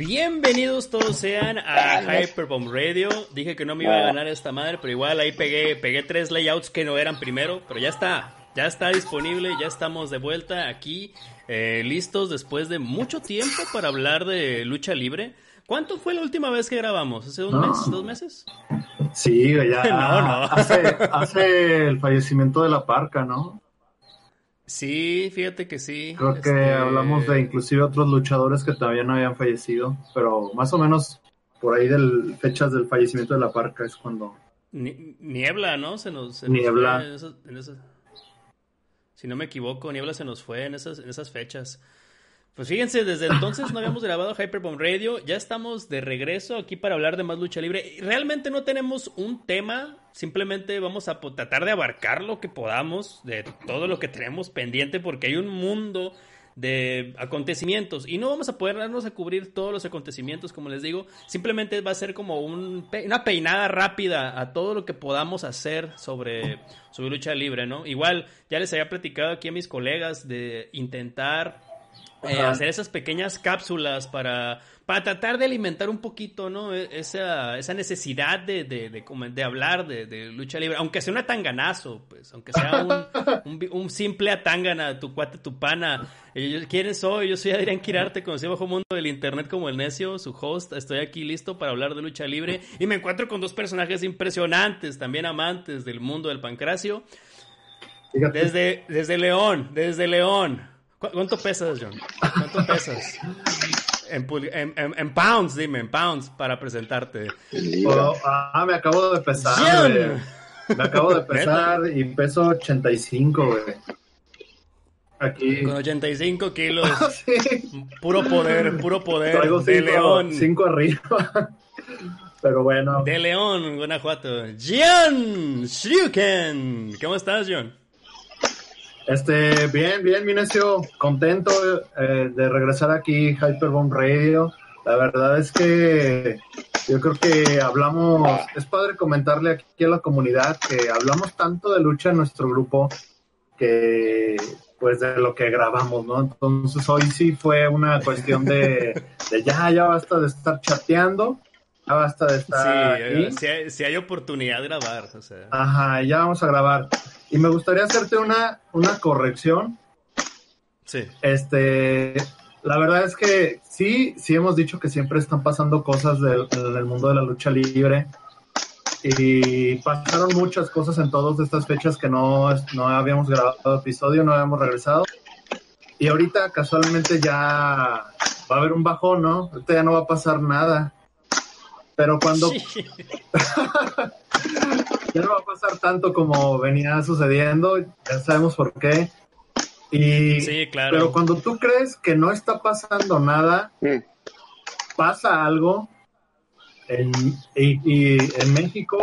Bienvenidos todos sean a Hyperbomb Radio. Dije que no me iba a ganar esta madre, pero igual ahí pegué, pegué tres layouts que no eran primero, pero ya está, ya está disponible, ya estamos de vuelta aquí, eh, listos después de mucho tiempo para hablar de lucha libre. ¿Cuánto fue la última vez que grabamos? ¿Hace un mes? ¿Dos meses? Sí, ya. No, no. Hace, hace el fallecimiento de la parca, ¿no? Sí, fíjate que sí. Creo que Este, hablamos de inclusive otros luchadores que todavía no habían fallecido, pero más o menos por ahí del fechas del fallecimiento de la parca es cuando Ni- Niebla, ¿no? Se nos, se Niebla. fue en esas- en esas- si no me equivoco, Niebla se nos fue en esas, en esas fechas. Pues fíjense, desde entonces no habíamos grabado Hyperbomb Radio, ya estamos de regreso aquí para hablar de más lucha libre. Realmente no tenemos un tema, simplemente vamos a tratar de abarcar lo que podamos de todo lo que tenemos pendiente porque hay un mundo de acontecimientos y no vamos a poder darnos a cubrir todos los acontecimientos, como les digo, simplemente va a ser como un una peinada rápida a todo lo que podamos hacer sobre, sobre lucha libre, ¿no? Igual, ya les había platicado aquí a mis colegas de intentar eh, hacer esas pequeñas cápsulas para, para tratar de alimentar un poquito, ¿no? E- Esa, esa necesidad de, de, de, hablar de, de lucha libre, aunque sea un atanganazo, pues, aunque sea un, un, vi- un simple atangana, tu cuate, tu pana. Yo- ¿Quién soy? Yo soy Adrián Quirarte, conocido bajo mundo del internet como el necio, su host. Estoy aquí listo para hablar de lucha libre y me encuentro con dos personajes impresionantes, también amantes del mundo del pancracio. Desde, desde León, desde León. ¿Cu- ¿Cuánto pesas, John? ¿Cuánto pesas? En, pul- en- en- en pounds, dime, en pounds, para presentarte. oh, ah, me acabo de pesar, güey. Me acabo de pesar y peso 85, güey. Aquí. Con 85 kilos, Sí. puro poder, puro poder Traigo de cinco, León. cinco arriba. Pero bueno, De León, Guanajuato. John Shuriken. ¿Cómo estás, John? Este, bien, bien, mi necio, contento eh, de regresar aquí, Hyperbomb Radio. La verdad es que yo creo que hablamos, es padre comentarle aquí a la comunidad que hablamos tanto de lucha en nuestro grupo que pues de lo que grabamos, ¿no? Entonces hoy sí fue una cuestión de ya, ya basta de estar chateando, ya basta de Sí, estar aquí. eh, si, hay, si hay oportunidad de grabar, o sea. Ajá, ya vamos a grabar. Y me gustaría hacerte una, una corrección. Sí. Este, la verdad es que sí, sí hemos dicho que siempre están pasando cosas del, del mundo de la lucha libre. Y pasaron muchas cosas en todas estas fechas que no, no habíamos grabado episodio, no habíamos regresado. Y ahorita casualmente ya va a haber un bajón, ¿no? Ahorita ya no va a pasar nada. Pero cuando Sí. ya no va a pasar tanto como venía sucediendo, ya sabemos por qué. Y, Sí, claro. Pero cuando tú crees que no está pasando nada, Mm. pasa algo en, y, y en México.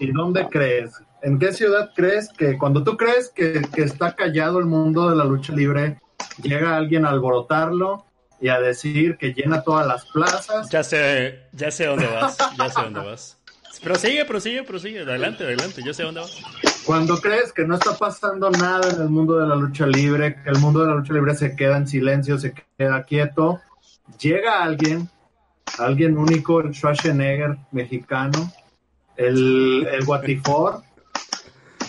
¿Y dónde crees? ¿En qué ciudad crees que cuando tú crees que, que está callado el mundo de la lucha libre, llega alguien a alborotarlo y a decir que llena todas las plazas? Ya sé, ya sé dónde vas, ya sé dónde vas. Prosigue, prosigue, prosigue, adelante, adelante, yo sé dónde vas. Cuando crees que no está pasando nada en el mundo de la lucha libre, que el mundo de la lucha libre se queda en silencio, se queda quieto, llega alguien, alguien único, el Schwarzenegger mexicano, el, el Guatifor.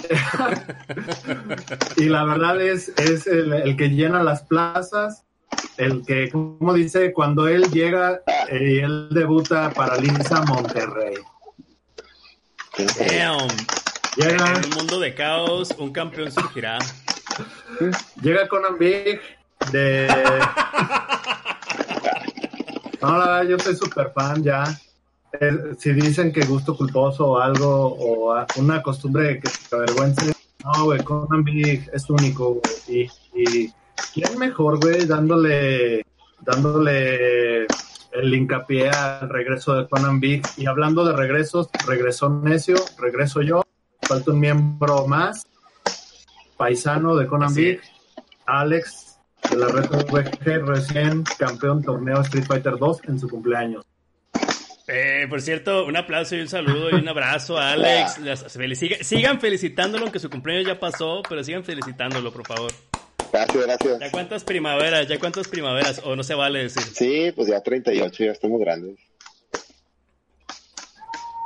y la verdad es, es el, el que llena las plazas, el que, como dice, cuando él llega eh, y él debuta para Linza Monterrey. Damn. Llega, En un mundo de caos, un campeón surgirá. Llega Conan Big de... No, la verdad, yo soy súper fan ya. eh, si dicen que gusto culposo o algo, o una costumbre que te avergüence, no, güey, Conan Big es único, güey. Y, y ¿quién mejor, güey, dándole, dándole el hincapié al regreso de Conan Big? Y hablando de regresos, regresó Necio, regreso yo, falta un miembro más, paisano de Conan Big, Alex de la Red VG, recién campeón torneo Street Fighter 2 en su cumpleaños. Eh, por cierto, un aplauso y un saludo y un abrazo a Alex. sigan felicitándolo, aunque su cumpleaños ya pasó, pero sigan felicitándolo, por favor. Gracias, gracias. ¿Ya cuántas primaveras? ¿Ya cuántas primaveras? ¿O no se vale decir? Sí, pues ya 38, ya estamos grandes.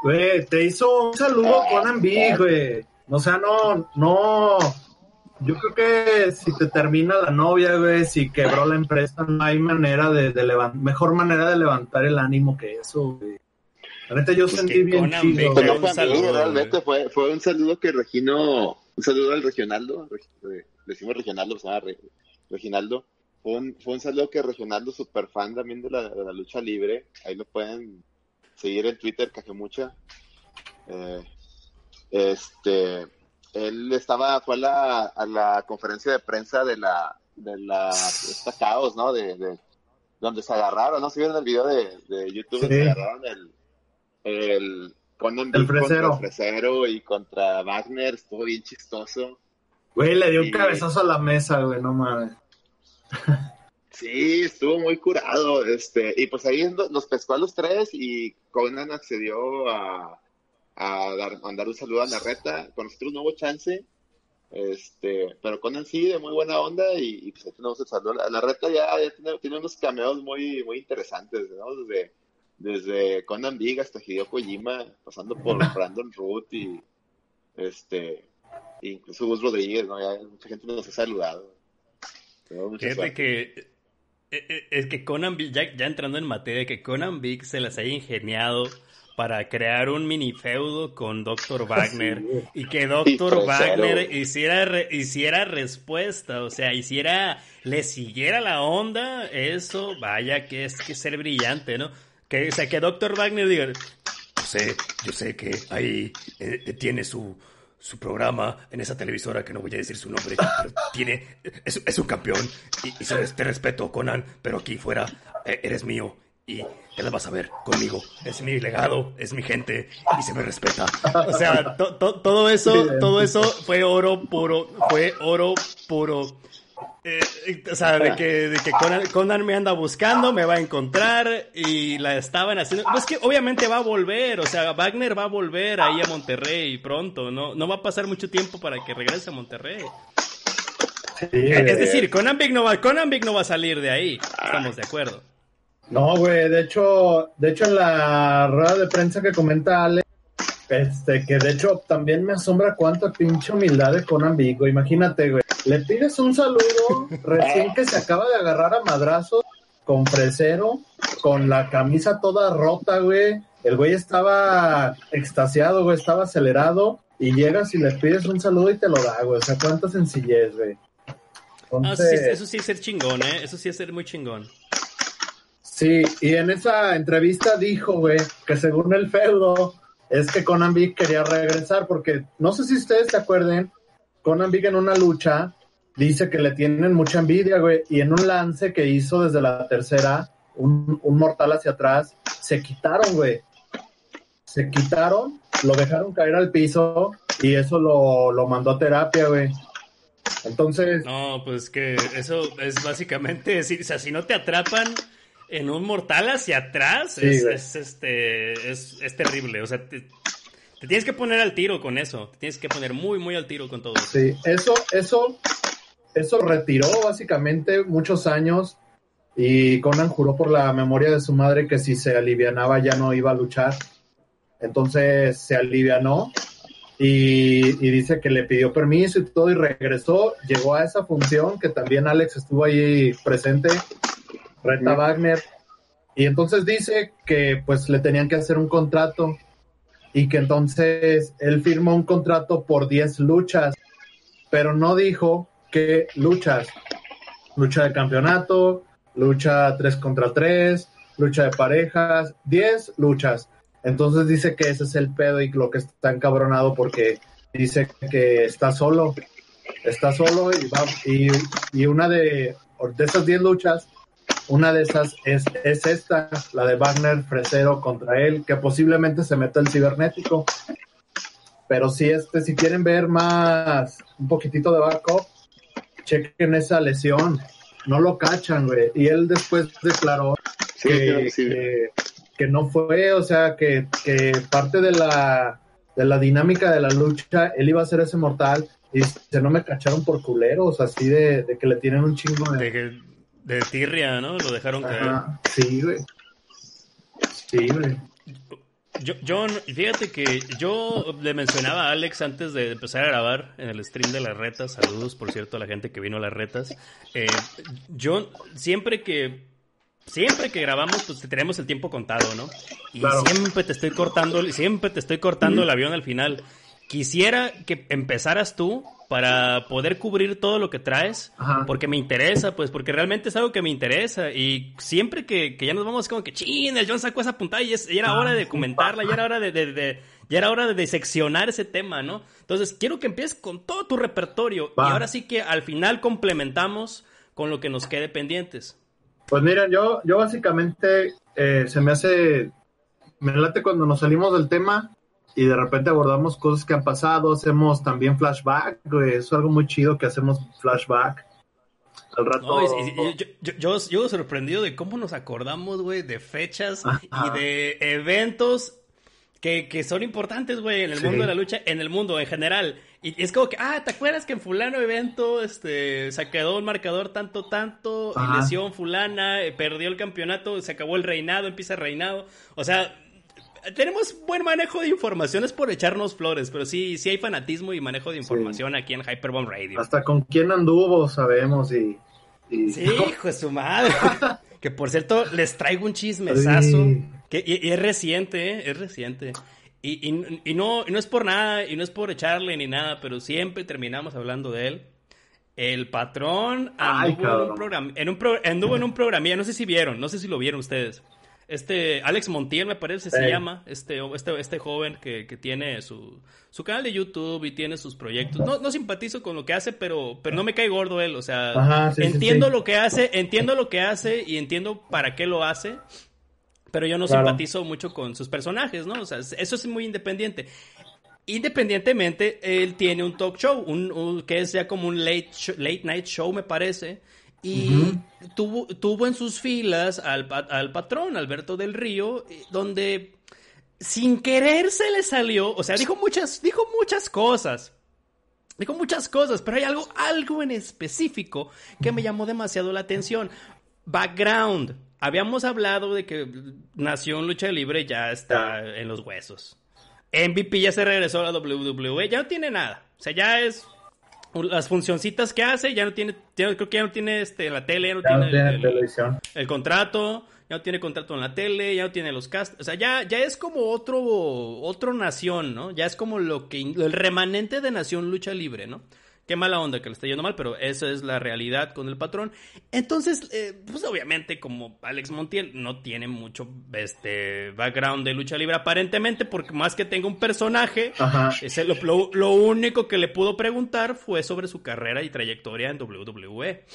Güey, te hizo un saludo con Ambi, güey. O sea, no, no. Yo creo que si te termina la novia, güey, si quebró la empresa, no hay manera de, de levantar, mejor manera de levantar el ánimo que eso, güey. Realmente yo pues sentí bien chido. Pues no fue saludo, realmente fue, fue un saludo que Regino, un saludo al Regionaldo, eh, decimos Regionaldo, se llama Reginaldo. Fue un, fue un saludo que Regionaldo, super fan también de la, de la lucha libre, ahí lo pueden seguir en Twitter, Cajemucha. Eh, este, él estaba, fue a la, a la conferencia de prensa de la, de la, esta caos, ¿no? De, de, donde se agarraron, ¿no? Si vieron el video de, de YouTube, se agarraron el, el, con el fresero. contra el fresero y contra Wagner, estuvo bien chistoso. Güey, le dio un cabezazo a la mesa, güey, no mames. Sí, estuvo muy curado, este, y pues ahí los pescó a los tres y Conan accedió a, a dar, mandar un saludo a Narreta. Con nosotros no hubo chance, este, pero Conan sí, de muy buena onda y, y pues ahí tenemos el saludo. A Narreta ya, tiene, unos cameos muy, muy interesantes, ¿no? Desde, desde Conan Big hasta Hideo Kojima, pasando por Brandon Root y este, incluso Gus Rodríguez, ¿no? Ya mucha gente nos ha saludado. Fíjate que eh, eh, es que Conan Big, ya, ya, entrando en materia, que Conan Big se las haya ingeniado para crear un mini feudo con Dr. Wagner y que Dr. Wagner hiciera, hiciera respuesta, o sea, hiciera, le siguiera la onda, eso, vaya que es que ser brillante, ¿no? Que, o sea, que Dr. Wagner diga, yo sé, yo sé que ahí eh, tiene su, su programa en esa televisora que no voy a decir su nombre, pero tiene, es, es un campeón y, y te respeto, Conan, pero aquí fuera eh, eres mío y ya la vas a ver conmigo. Es mi legado, es mi gente y se me respeta. O sea, todo eso, todo eso fue oro puro, fue oro puro. Eh, o sea, de que, de que Conan, me anda buscando, me va a encontrar y la estaban haciendo. Pues que obviamente va a volver, o sea, Wagner va a volver ahí a Monterrey pronto, ¿no? No va a pasar mucho tiempo para que regrese a Monterrey. es decir, Conan Big, no va, Conan Big no va a salir de ahí, estamos de acuerdo. No, güey, de hecho, de hecho en la rueda de prensa que comenta Ale, este, que de hecho también me asombra cuánta pinche humildad de Conan Imagínate, güey le pides un saludo recién que se acaba de agarrar a madrazos con fresero, con la camisa toda rota, güey. El güey estaba extasiado, güey, estaba acelerado. Y llegas y le pides un saludo y te lo da, güey. O sea, cuánta sencillez, güey. Ah, eso sí es ser chingón, ¿eh? Eso sí es ser muy chingón. Sí, y en esa entrevista dijo, güey, que según el feudo es que Conan Big quería regresar porque no sé si ustedes se acuerden, Conan Big en una lucha dice que le tienen mucha envidia, güey, y en un lance que hizo desde la tercera, un, mortal hacia atrás, se quitaron, güey. Se quitaron, lo dejaron caer al piso y eso lo, mandó a terapia, güey. Entonces. No, pues que eso es básicamente, o sea, si no te atrapan en un mortal hacia atrás, es, este, es, es terrible. O sea, te, te tienes que poner al tiro con eso. Te tienes que poner muy, muy al tiro con todo. Sí, eso, eso, eso retiró básicamente muchos años. Y Conan juró por la memoria de su madre que si se alivianaba ya no iba a luchar. Entonces se alivianó y, y, dice que le pidió permiso y todo y regresó. Llegó a esa función que también Alex estuvo ahí presente, Reta Wagner. Y entonces dice que pues le tenían que hacer un contrato y que entonces él firmó un contrato por 10 luchas, pero no dijo qué luchas. Lucha de campeonato, lucha 3 contra 3, lucha de parejas, 10 luchas. Entonces dice que ese es el pedo y lo que está encabronado porque dice que está solo, está solo y va, y, y una de, de esas 10 luchas, una de esas es, es esta, la de Wagner Fresero contra él, que posiblemente se meta el cibernético. Pero si este, si quieren ver más, un poquitito de backup, chequen esa lesión. No lo cachan, güey. Y él después declaró que, que, no fue, o sea, que, que parte de la, de la dinámica de la lucha, él iba a ser ese mortal y se no me cacharon por culeros, así de, de que le tienen un chingo de... De, tirria, ¿no? Lo dejaron caer. Sí, güey. Sí, güey. Yo, John, fíjate que yo le mencionaba a Alex antes de empezar a grabar en el stream de las retas. Saludos, por cierto, a la gente que vino a las retas. Eh, yo siempre que siempre que grabamos, pues tenemos el tiempo contado, ¿no? Y siempre te estoy cortando, siempre te estoy cortando el avión al final. Quisiera que empezaras tú para poder cubrir todo lo que traes, porque me interesa, pues, porque realmente es algo que me interesa. Y siempre que, ya nos vamos, como que, chin, el John sacó esa puntada y, es, era hora de comentarla, ya era hora de, ya era hora de diseccionar ese tema, ¿no? Entonces, quiero que empieces con todo tu repertorio y ahora sí que al final complementamos con lo que nos quede pendientes. Pues miren, yo, yo básicamente eh, se me hace, me late cuando nos salimos del tema y de repente abordamos cosas que han pasado, hacemos también flashback, es algo muy chido que hacemos flashback. Al rato... yo, yo, sorprendido de cómo nos acordamos, güey, de fechas y de eventos que, que son importantes, güey, en el mundo de la lucha, en el mundo en general. Y es como que, ah, ¿te acuerdas que en fulano evento este, se quedó un marcador tanto, tanto, y lesión fulana, eh, perdió el campeonato, se acabó el reinado, empieza el reinado? O sea, tenemos buen manejo de informaciones por echarnos flores, pero sí, sí hay fanatismo y manejo de información aquí en Hyperbomb Radio. Hasta con quién anduvo sabemos y... Sí, hijo de su madre. que por cierto, les traigo un chismesazo. Que, y, es reciente, ¿eh? es reciente. Y, y, no, no es por nada, y no es por echarle ni nada, pero siempre terminamos hablando de él. El patrón anduvo, en un, en un anduvo en un programa, no sé si vieron, no sé si lo vieron ustedes. Este, Alex Montiel me parece se llama, este, este, este joven que, que tiene su, su, canal de YouTube y tiene sus proyectos. No, no simpatizo con lo que hace, pero, pero no me cae gordo él, o sea, entiendo lo que hace, entiendo lo que hace y entiendo para qué lo hace. Pero yo no simpatizo mucho con sus personajes, ¿no? O sea, eso es muy independiente. Independientemente, él tiene un talk show, un, que es ya como un late, late night show, me parece, y tuvo, tuvo en sus filas al, al patrón, Alberto del Río, donde sin querer se le salió, o sea, dijo muchas, dijo muchas cosas. Dijo muchas cosas, pero hay algo, algo en específico que me llamó demasiado la atención. Background. Habíamos hablado de que Nación Lucha Libre ya está en los huesos. MVP ya se regresó a la WWE, ya no tiene nada. O sea, ya es las funcioncitas que hace, ya no tiene, creo que ya no tiene este, la tele, ya no tiene, el, televisión. el, contrato, ya no tiene contrato en la tele, ya no tiene los cast, o sea, ya, ya es como otro, otro nación, ¿no? Ya es como lo que, el remanente de Nación Lucha Libre, ¿no? Qué mala onda que le está yendo mal, pero esa es la realidad con el patrón. Entonces, eh, pues obviamente, como Alex Montiel no tiene mucho este background de lucha libre, aparentemente, porque más que tenga un personaje, lo, lo, único que le pudo preguntar fue sobre su carrera y trayectoria en WWE.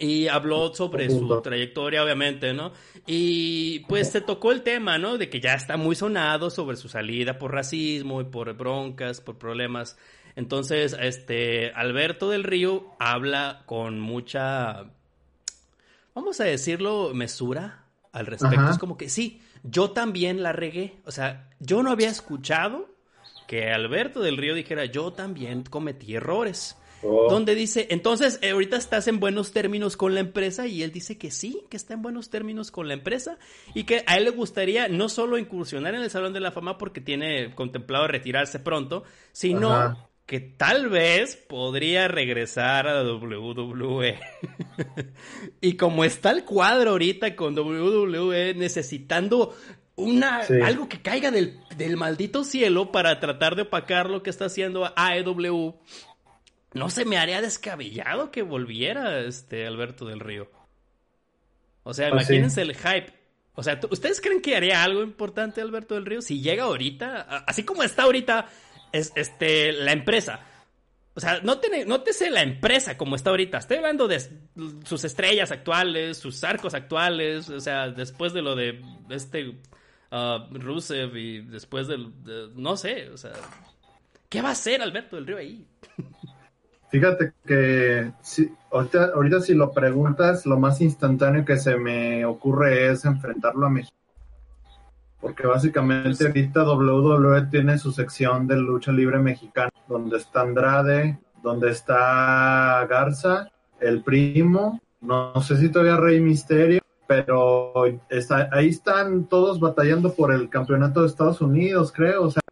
Y habló sobre su trayectoria, obviamente, ¿no? Y pues se tocó el tema, ¿no? De que ya está muy sonado sobre su salida por racismo y por broncas, por problemas entonces, este, Alberto del Río habla con mucha, vamos a decirlo, mesura al respecto. Es como que sí, yo también la regué. O sea, yo no había escuchado que Alberto del Río dijera, yo también cometí errores. Oh. Donde dice, entonces, eh, ahorita estás en buenos términos con la empresa y él dice que sí, que está en buenos términos con la empresa y que a él le gustaría no solo incursionar en el Salón de la Fama porque tiene contemplado retirarse pronto, sino que tal vez podría regresar a WWE. y como está el cuadro ahorita con WWE necesitando una algo que caiga del, maldito cielo para tratar de opacar lo que está haciendo AEW, no se me haría descabellado que volviera este Alberto del Río. O sea, pues imagínense el hype O sea, ¿ustedes creen que haría algo importante Alberto del Río si llega ahorita, así como está ahorita es, este, la empresa? O sea, no te, sé la empresa como está ahorita. Estoy hablando de sus estrellas actuales, sus arcos actuales. O sea, después de lo de este uh, Rusev y después del. no sé, o sea. ¿Qué va a hacer Alberto del Río ahí? Fíjate que si, ahorita, ahorita si lo preguntas, lo más instantáneo que se me ocurre es enfrentarlo a México. Porque básicamente ahorita WWE tiene su sección de lucha libre mexicana, donde está Andrade, donde está Garza, el primo, no, sé si todavía Rey Misterio, pero está, ahí están todos batallando por el campeonato de Estados Unidos, creo, o sea,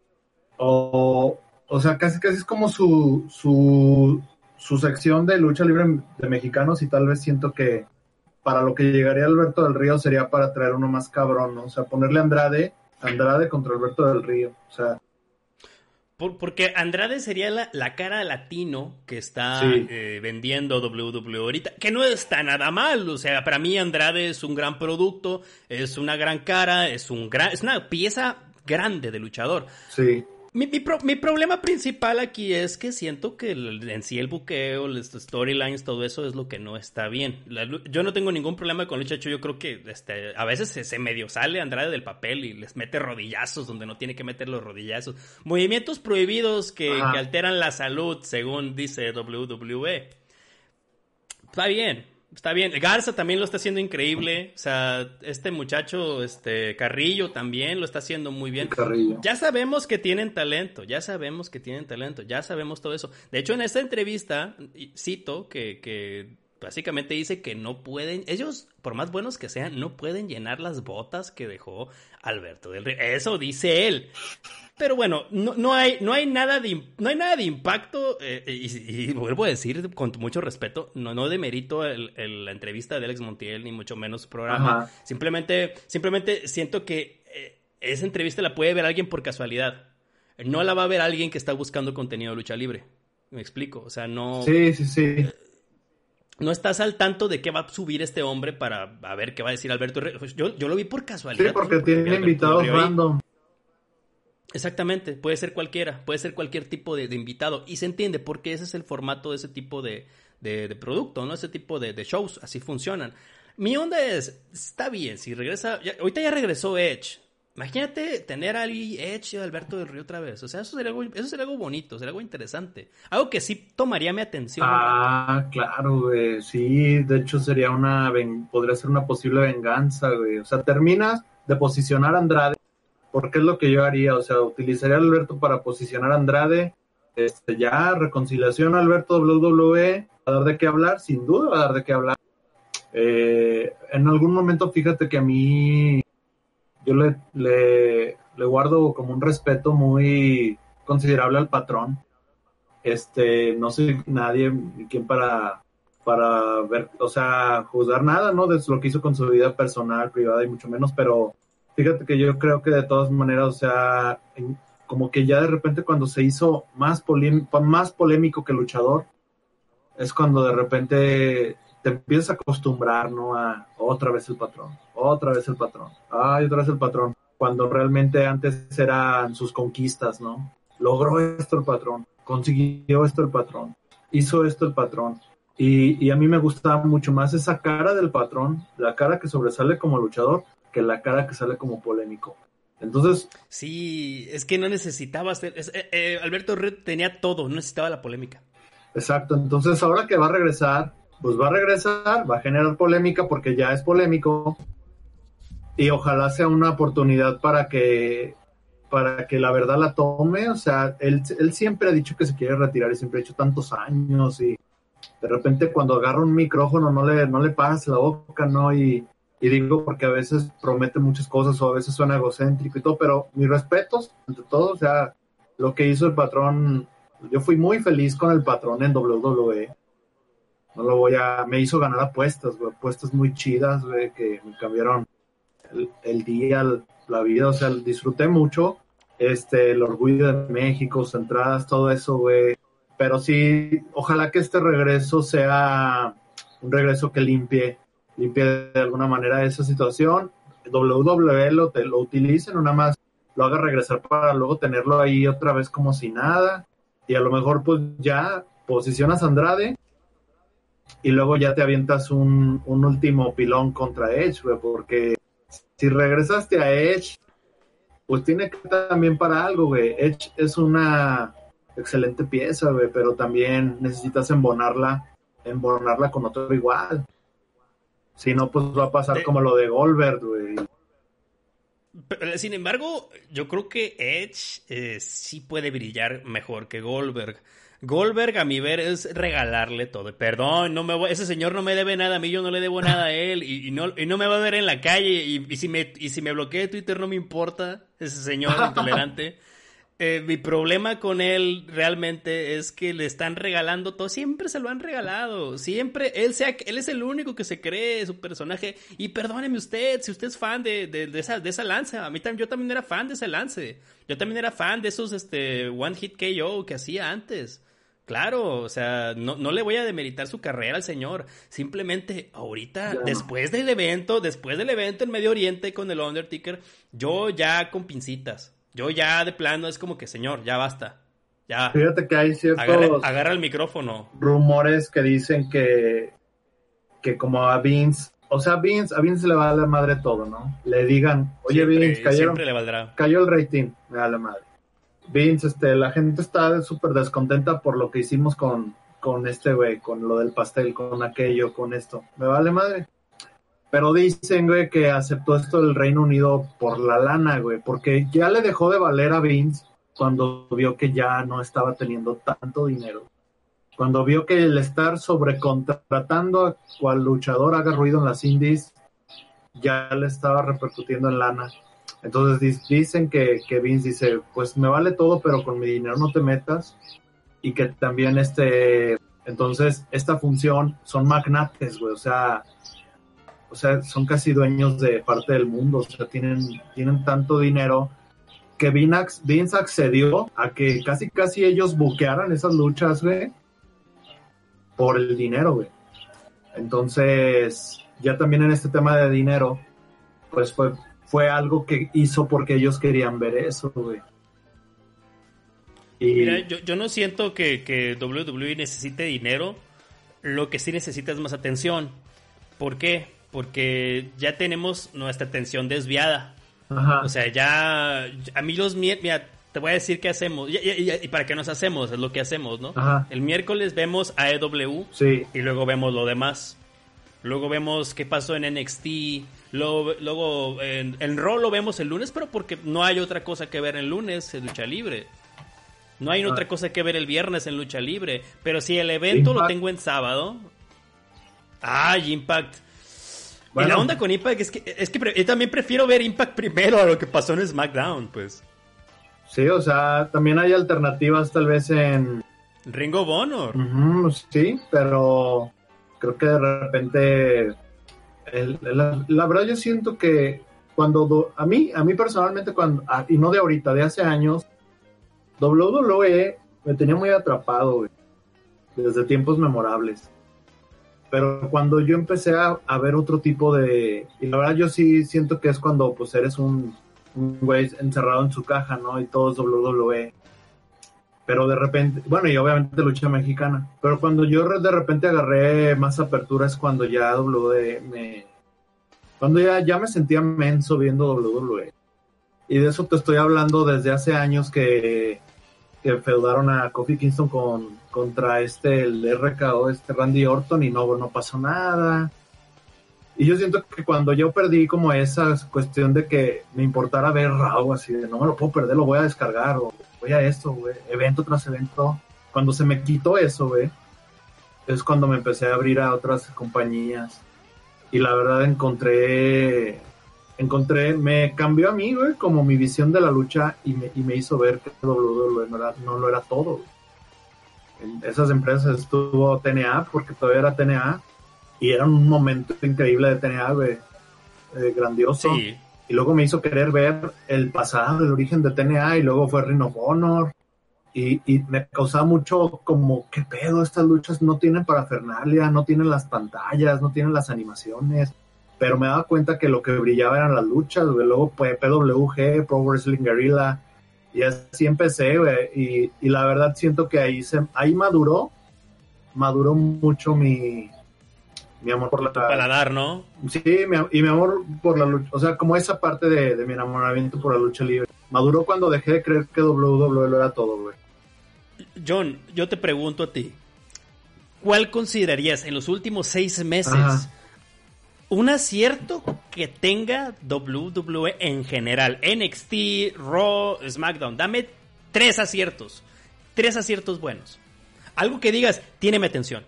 o, o sea, casi casi es como su, su, su sección de lucha libre de mexicanos y tal vez siento que para lo que llegaría Alberto del Río sería para traer uno más cabrón, ¿no? O sea, ponerle Andrade, Andrade contra Alberto del Río, o sea. porque Andrade sería la, cara latino que está eh, vendiendo WWE ahorita, que no está nada mal, o sea, para mí Andrade es un gran producto, es una gran cara, es un gran, es una pieza grande de luchador. Sí. Mi, mi, problema principal aquí es que siento que en sí el buqueo, los storylines, todo eso es lo que no está bien. yo no tengo ningún problema con Lucha Yo creo que este, a veces se, medio sale Andrade del papel y les mete rodillazos donde no tiene que meter los rodillazos. Movimientos prohibidos que, que alteran la salud, según dice WWE. Está bien, Está bien. Garza también lo está haciendo increíble. O sea, este muchacho, este Carrillo también lo está haciendo muy bien. Carrillo. Ya sabemos que tienen talento, ya sabemos que tienen talento, ya sabemos todo eso. De hecho, en esta entrevista, cito que, que básicamente dice que no pueden, ellos, por más buenos que sean, no pueden llenar las botas que dejó Alberto del Río. Eso dice él. Pero bueno, no, no, hay, no, hay, nada de, no hay nada de impacto, eh, y, vuelvo a decir con mucho respeto, no, no demerito el, la entrevista de Alex Montiel, ni mucho menos su programa. Simplemente, simplemente siento que eh, esa entrevista la puede ver alguien por casualidad. No la va a ver alguien que está buscando contenido de lucha libre. Me explico, o sea, no... Sí, sí, sí. Eh, no estás al tanto de qué va a subir este hombre para a ver qué va a decir Alberto. Yo, yo lo vi por casualidad. Sí, porque tiene invitados random. Exactamente, puede ser cualquiera, puede ser cualquier tipo de, invitado y se entiende porque ese es el formato de ese tipo de, producto, ¿no? Ese tipo de, shows, así funcionan. Mi onda es, está bien, si regresa, ahorita ya regresó Edge. Imagínate tener ahí Edge y Alberto del Río otra vez. O sea, eso sería algo, eso sería algo bonito, sería algo interesante. Algo que sí tomaría mi atención. Ah, claro, güey. Sí, de hecho sería una, podría ser una posible venganza, güey. O sea, terminas de posicionar a Andrade porque es lo que yo haría, o sea, utilizaría a Alberto para posicionar a Andrade, este, ya, reconciliación Alberto WWE, a dar de qué hablar, sin duda va a dar de qué hablar. Eh, en algún momento, fíjate que a mí, yo le, le, guardo como un respeto muy considerable al patrón. Este, no soy nadie, quien para, para ver, o sea, juzgar nada, ¿no? De lo que hizo con su vida personal, privada y mucho menos, pero Fíjate que yo creo que de todas maneras, o sea, como que ya de repente cuando se hizo más, más polémico que luchador, es cuando de repente te empiezas a acostumbrar, ¿no? A otra vez el patrón, otra vez el patrón, ay, otra vez el patrón. Cuando realmente antes eran sus conquistas, ¿no? Logró esto el patrón, consiguió esto el patrón, hizo esto el patrón. Y, y a mí me gustaba mucho más esa cara del patrón, la cara que sobresale como luchador, que la cara que sale como polémico. Entonces. Sí, es que no necesitaba hacer. Eh, eh, Alberto Red tenía todo, no necesitaba la polémica. Exacto, entonces ahora que va a regresar, pues va a regresar, va a generar polémica porque ya es polémico. Y ojalá sea una oportunidad para que para que la verdad la tome. O sea, él, él siempre ha dicho que se quiere retirar y siempre ha hecho tantos años y de repente cuando agarra un micrófono no le, no le la boca, ¿no? Y, y digo porque a veces promete muchas cosas o a veces suena egocéntrico y todo, pero mis respetos, ante todo, o sea, lo que hizo el patrón, yo fui muy feliz con el patrón en WWE. No lo voy a, me hizo ganar apuestas, apuestas muy chidas, güey, que me cambiaron el, día, la vida, o sea, disfruté mucho, este, el orgullo de México, sus entradas, todo eso, güey. Pero sí, ojalá que este regreso sea un regreso que limpie limpie de alguna manera esa situación. WWE lo, te, lo utilice, no nada más lo haga regresar para luego tenerlo ahí otra vez como si nada. Y a lo mejor pues ya posicionas a Andrade y luego ya te avientas un, un último pilón contra Edge, güey, porque si regresaste a Edge, pues tiene que estar también para algo, güey. Edge es una excelente pieza, güey, pero también necesitas embonarla, embonarla con otro igual. Si no, pues va a pasar como lo de Goldberg, güey. Sin embargo, yo creo que Edge eh, sí puede brillar mejor que Goldberg. Goldberg, a mi ver, es regalarle todo. Perdón, no me ese señor no me debe nada a mí, yo no le debo nada a él y, no, y no me va a ver en la calle y, si me, y si me bloquea Twitter no me importa ese señor intolerante. Eh, mi problema con él realmente es que le están regalando todo. Siempre se lo han regalado. Siempre. Él, sea, él es el único que se cree su personaje. Y perdóneme usted, si usted es fan de, de, esa, de esa lance. A mí también, yo también era fan de ese lance. Yo también era fan de esos este, One Hit KO que hacía antes. Claro, o sea, no, no, le voy a demeritar su carrera al señor. Simplemente ahorita, después del evento, después del evento en Medio Oriente con el Undertaker, yo ya con pincitas. Yo ya de plano es como que, señor, ya basta. Ya. Fíjate que hay ciertos... Agarra, el micrófono. Rumores que dicen que, que como a Vince o sea, Vince, a Vince le va a la madre todo, ¿no? Le digan, oye Vince, le valdrá. cayó el rating, me da la madre. Vince, este, la gente está súper descontenta por lo que hicimos con, con este güey, con lo del pastel, con aquello, con esto. Me vale madre. Pero dicen, güey, que aceptó esto del Reino Unido por la lana, güey, porque ya le dejó de valer a Vince cuando vio que ya no estaba teniendo tanto dinero. Cuando vio que el estar sobrecontratando a cual luchador haga ruido en las indies, ya le estaba repercutiendo en lana. Entonces dicen que, que Vince dice, pues me vale todo, pero con mi dinero no te metas. Y que también este, entonces esta función son magnates, güey, o sea, o sea, son casi dueños de parte del mundo, o sea, tienen, tienen tanto dinero que Vince accedió a que casi casi ellos buquearan esas luchas, güey, por el dinero, güey. Entonces, ya también en este tema de dinero, pues fue fue algo que hizo porque ellos querían ver eso, güey. Y... Mira, yo, no siento que, que WWE necesite dinero. Lo que sí necesita es más atención. ¿Por qué? Porque ya tenemos nuestra atención desviada. Ajá. O sea, ya. A mí los. Mira, te voy a decir qué hacemos. Y, para qué nos hacemos, es lo que hacemos, ¿no? Ajá. El miércoles vemos AEW. Sí. Y luego vemos lo demás. Luego vemos qué pasó en NXT. Luego, luego en, en Raw lo vemos el lunes, pero porque no hay otra cosa que ver el lunes en lucha libre. No hay otra cosa que ver el viernes en lucha libre. Pero si el evento lo tengo en sábado. ¡Ay, Impact! Y la onda con Impact es que, es que yo también prefiero ver Impact primero a lo que pasó en SmackDown, pues. Sí, o sea, también hay alternativas tal vez en... Ring of Honor. sí, pero creo que de repente, la, verdad yo siento que cuando, a mí, a mí personalmente, cuando, ah, y no de ahorita, de hace años, WWE me tenía muy atrapado, desde tiempos memorables. Pero cuando yo empecé a, a, ver otro tipo de, y la verdad yo sí siento que es cuando pues eres un, un güey encerrado en su caja, ¿no? Y todo es WWE pero de repente, bueno, y obviamente lucha mexicana, pero cuando yo de repente agarré más apertura es cuando ya WWE me, cuando ya, ya me sentía menso viendo WWE. Y de eso te estoy hablando desde hace años que, que feudaron a Kofi Kingston con, contra este, el RKO, este Randy Orton, y no, no pasó nada. Y yo siento que cuando yo perdí como esa cuestión de que me importara ver Raw, así de no me lo puedo perder, lo voy a descargar, o voy a esto, güey, evento tras evento. Cuando se me quitó eso, güey, es cuando me empecé a abrir a otras compañías. Y la verdad encontré, encontré, me cambió a mí, güey, como mi visión de la lucha y me, y me hizo ver que WWE no, era, no lo era todo. En esas empresas estuvo TNA, porque todavía era TNA, y era un momento increíble de TNA, eh, grandioso. Sí. Y luego me hizo querer ver el pasado, el origen de TNA, y luego fue Ring of Honor. Y, y, me causaba mucho como, ¿qué pedo? Estas luchas no tienen parafernalia, no tienen las pantallas, no tienen las animaciones. pero me daba cuenta que lo que brillaba eran las luchas, güey. Luego, pues, PWG, Pro Wrestling Guerrilla, y así empecé, güey. Y, y, la verdad siento que ahí, se, ahí maduró, maduró mucho mi, mi amor por la... Tu paladar, ¿no? Sí, y mi amor por la lucha, o sea, como esa parte de, de mi enamoramiento por la lucha libre. Maduró cuando dejé de creer que WWE lo era todo, güey. John, yo te pregunto a ti, ¿cuál considerarías en los últimos seis meses Ajá. un acierto que tenga WWE en general? NXT, Raw, SmackDown. Dame tres aciertos. Tres aciertos buenos. Algo que digas, tiene mi atención.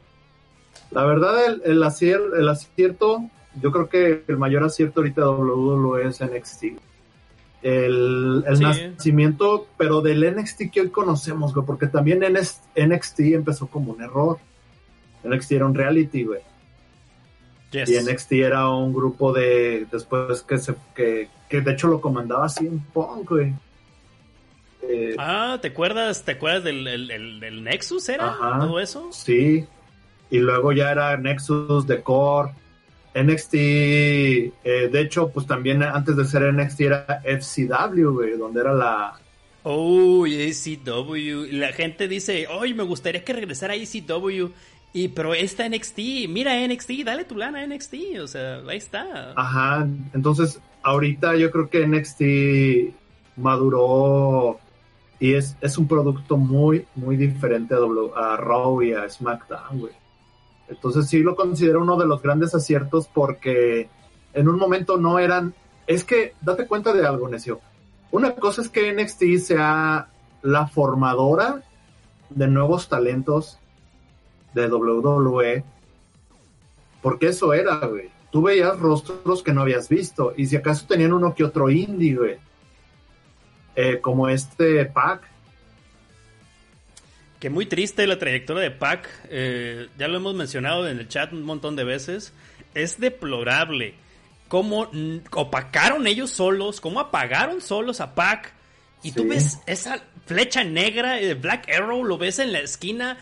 La verdad, el, el, acier, el acierto, yo creo que el mayor acierto ahorita de WWE es NXT. El, el Sí. nacimiento, pero del NXT que hoy conocemos, güey, porque también NXT empezó como un error. NXT era un reality, güey. Yes. Y NXT era un grupo de. Después que se. Que, que de hecho lo comandaba CM Punk, güey. Eh, Ah, ¿te acuerdas, te acuerdas del, el- Nexus era? Ajá. Todo eso. Sí. Y luego ya era Nexus de Core. NXT, eh, de hecho, pues también antes de ser NXT era FCW, güey, donde era la... Uy, ECW. La gente dice, oye, me gustaría que regresara ECW. Y, pero esta NXT, mira NXT, dale tu lana a NXT. O sea, ahí está. Ajá, entonces ahorita yo creo que NXT maduró y es, es un producto muy, muy diferente a, w, a Raw y a SmackDown, güey. Entonces sí lo considero uno de los grandes aciertos porque en un momento no eran... Es que date cuenta de algo, Necio. Una cosa es que NXT sea la formadora de nuevos talentos de WWE, porque eso era, güey. Tú veías rostros que no habías visto, y si acaso tenían uno que otro indie, güey. Eh, como este Pac, Que muy triste la trayectoria de Pac. eh, ya lo hemos mencionado en el chat un montón de veces. Es deplorable. Cómo opacaron ellos solos, cómo apagaron solos a Pac. Y tú ves esa flecha negra de Black Arrow, lo ves en la esquina.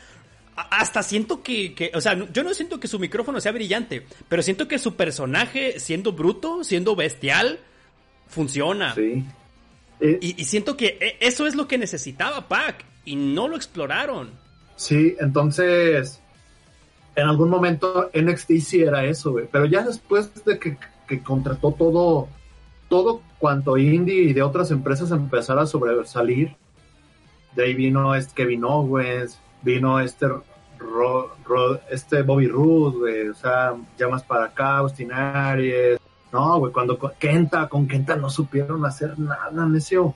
Hasta siento que, que- o sea, yo no siento que su micrófono sea brillante, pero siento que su personaje, siendo bruto, siendo bestial, funciona. sí. Eh, Y, y siento que e- eso es lo que necesitaba Pac, y no lo exploraron. Sí, entonces, en algún momento NXT sí era eso, güey. Pero ya después de que, que contrató todo, todo cuanto indie y de otras empresas empezara a sobresalir, de ahí vino este Kevin Owens, vino este, este Bobby Roode, güey. O sea, ya más para acá, Austin Aries. No, güey, cuando con Kenta, con Kenta no supieron hacer nada, necio.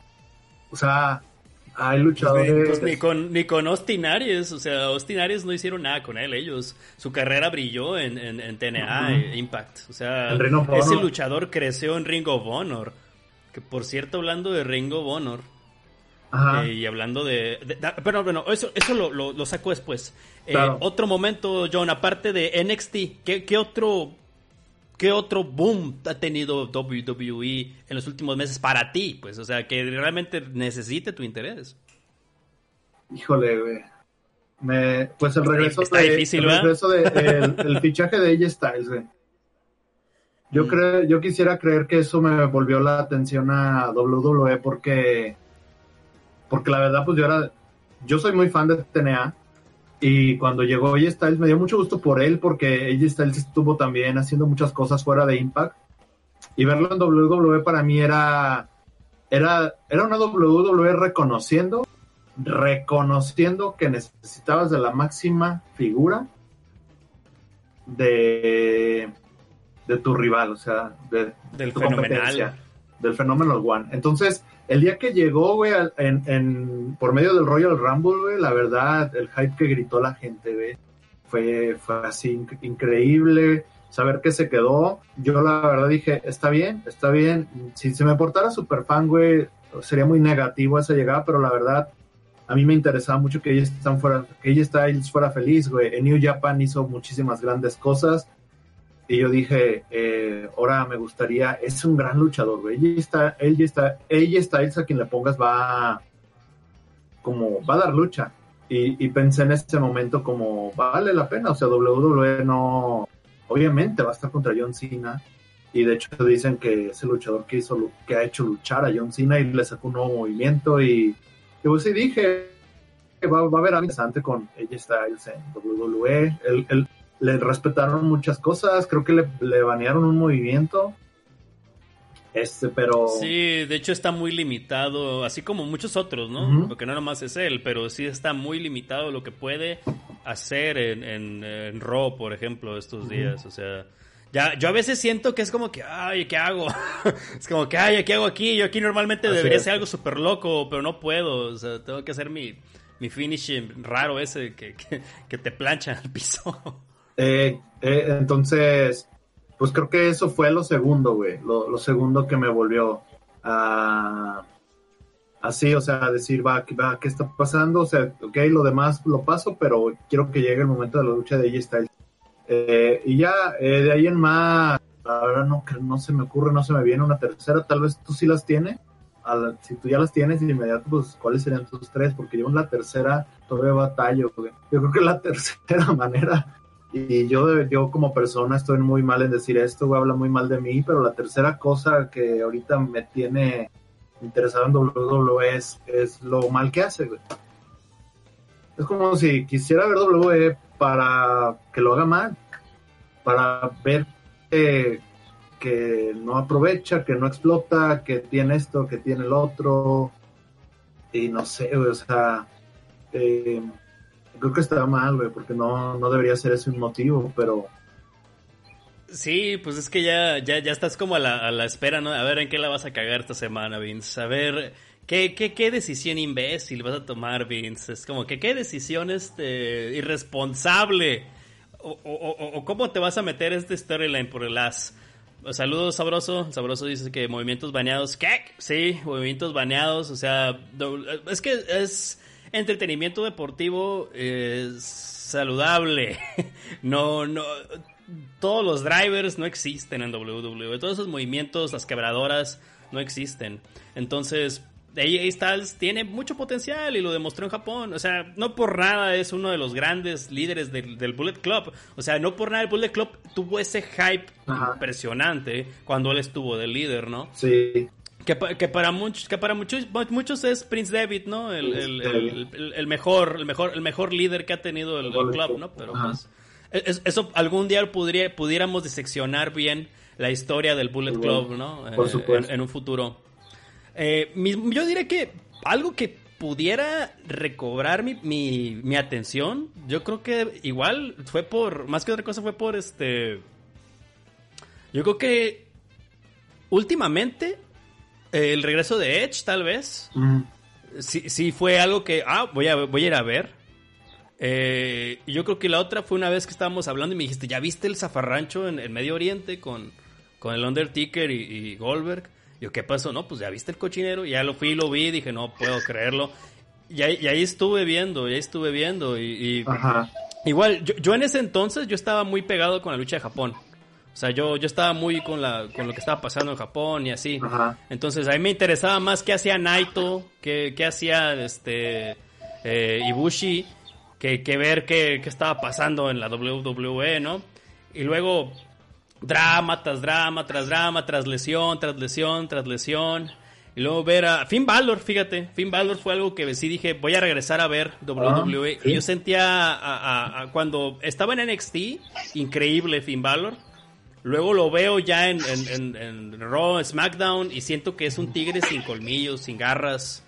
O sea, hay luchadores. Pues ni con, ni con Austin Aries, o sea, Austin Aries no hicieron nada con él, ellos. Su carrera brilló en, en, en TNA, eh, Impact. O sea, ese luchador creció en Ring of Honor. Que por cierto, hablando de Ring of Honor, Ajá. eh, y hablando de... de- pero bueno, eso, eso lo, lo, lo saco después. Eh, Claro. Otro momento, John, aparte de NXT, ¿qué, qué otro... ¿Qué otro boom ha tenido WWE en los últimos meses para ti? Pues, o sea, que realmente necesite tu interés. Híjole, güey. Me, pues el regreso Está de, difícil, el, regreso de el, el fichaje de AJ Styles, güey. Yo Mm. creo, yo quisiera creer que eso me volvió la atención a WWE porque, porque la verdad, pues yo era, yo soy muy fan de TNA y cuando llegó AJ Styles me dio mucho gusto por él porque AJ Styles estuvo también haciendo muchas cosas fuera de Impact y verlo en WWE para mí era, era, era una WWE reconociendo reconociendo que necesitabas de la máxima figura de, de tu rival, o sea, de, Del tu fenomenal. competencia, del fenómeno One. Entonces, el día que llegó, güey, en, en- por medio del Royal Rumble, güey, la verdad, el hype que gritó la gente, güey, fue, fue así inc- increíble. Saber que se quedó, yo la verdad dije, está bien, está bien. Si se me portara super fan, güey, sería muy negativo esa llegada, pero la verdad, a mí me interesaba mucho que ella, están fuera, que ella Styles fuera feliz, güey. En New Japan hizo muchísimas grandes cosas. Y yo dije, eh, ahora me gustaría, es un gran luchador, güey. Ella está, ella está, ella Styles a quien le pongas va como, va a dar lucha. Y, y pensé en ese momento como, vale la pena. O sea, WWE no, obviamente va a estar contra John Cena. y de hecho dicen que es el luchador que hizo que ha hecho luchar a John Cena y le sacó un nuevo movimiento y, y pues sí dije va, va a haber algo interesante con ella Styles en WWE el, le respetaron muchas cosas creo que le, le banearon un movimiento este, pero. Sí, de hecho está muy limitado, así como muchos otros, ¿no? Porque no nomás es él, pero sí está muy limitado lo que puede hacer en, en, Raw, por ejemplo, estos días. O sea, ya, yo a veces siento que es como que, ay, ¿qué hago? es como que, ay, ¿qué hago aquí? Yo aquí normalmente debería ser algo súper loco, pero no puedo. O sea, tengo que hacer mi, mi finishing raro ese que, que, te plancha al piso. Eh, eh, entonces pues creo que eso fue lo segundo, güey. Lo, segundo que me volvió a. Así, o sea, decir, va, va, ¿qué está pasando? O sea, ok, lo demás lo paso, pero quiero que llegue el momento de la lucha de AJ Styles. Eh, y ya, eh, de ahí en más, verdad no, no se me ocurre, no se me viene una tercera, tal vez tú sí las tienes. si tú ya las tienes de inmediato, pues cuáles serían tus tres, porque yo la tercera todavía batallo. Güey. Yo creo que la tercera manera y yo, yo como persona estoy muy mal en decir esto, güey, habla muy mal de mí, pero la tercera cosa que ahorita me tiene interesado en WWE es, es lo mal que hace, güey. Es como si quisiera ver WWE para que lo haga mal, para ver que, no aprovecha, que no explota, que tiene esto, que tiene el otro, y no sé, o sea, eh, creo que está mal, güey, porque no, no debería ser ese un motivo, pero... Sí, pues es que ya, ya, ya estás como a la, a la espera, ¿no? A ver en qué la vas a cagar esta semana, Vince. A ver, ¿qué, qué, qué decisión imbécil vas a tomar, Vince? Es como que qué decisión este, irresponsable. O, o, o, cómo te vas a meter este storyline por el as. Saludos, Sabroso. Sabroso dice que movimientos baneados. ¿Qué? Sí, movimientos baneados. O sea, es que es entretenimiento deportivo es saludable. No, no. Todos los drivers no existen en WWE. Todos esos movimientos, las quebradoras, no existen. Entonces, AJ Styles tiene mucho potencial y lo demostró en Japón. O sea, no por nada es uno de los grandes líderes del, Bullet Club. O sea, no por nada el Bullet Club tuvo ese hype impresionante cuando él estuvo de líder, ¿no? Sí. Que, para muchos, que para muchos, muchos es Prince David, ¿no? El, mejor, el mejor, el mejor líder que ha tenido el, club, ¿no? Pero pues, eso algún día podría, pudiéramos diseccionar bien la historia del Bullet Club, ¿no? Por eh, supuesto. En, un futuro. Eh, yo diría que algo que pudiera recobrar mi, mi, mi, atención, yo creo que igual fue por, más que otra cosa fue por este, yo creo que últimamente el regreso de Edge, tal vez. Sí, fue algo que, ah, voy a, voy a ir a ver. Eh, yo creo que la otra fue una vez que estábamos hablando y me dijiste, ¿ya viste el zafarrancho en el Medio Oriente con, con el Undertaker y, y Goldberg? Yo, ¿qué pasó? No, pues ya viste el cochinero. Ya lo fui, lo vi, dije, no puedo creerlo. Y ahí, y ahí estuve viendo, y ahí estuve viendo. Y, igual, yo, yo en ese entonces yo estaba muy pegado con la lucha de Japón. O sea, yo, yo estaba muy con, la, con lo que estaba pasando en Japón y así. Entonces, a mí me interesaba más qué hacía Naito, qué, qué hacía este eh, Ibushi, que, que ver qué, qué, estaba pasando en la WWE, ¿no? Y luego, drama tras drama, tras drama, tras lesión, tras lesión, tras lesión. Y luego ver a Finn Balor, fíjate, Finn Balor fue algo que sí dije, voy a regresar a ver WWE. Ah, y yo sentía a, cuando estaba en NXT, increíble Finn Balor Luego lo veo ya en, en, en, Raw, SmackDown, y siento que es un tigre sin colmillos, sin garras.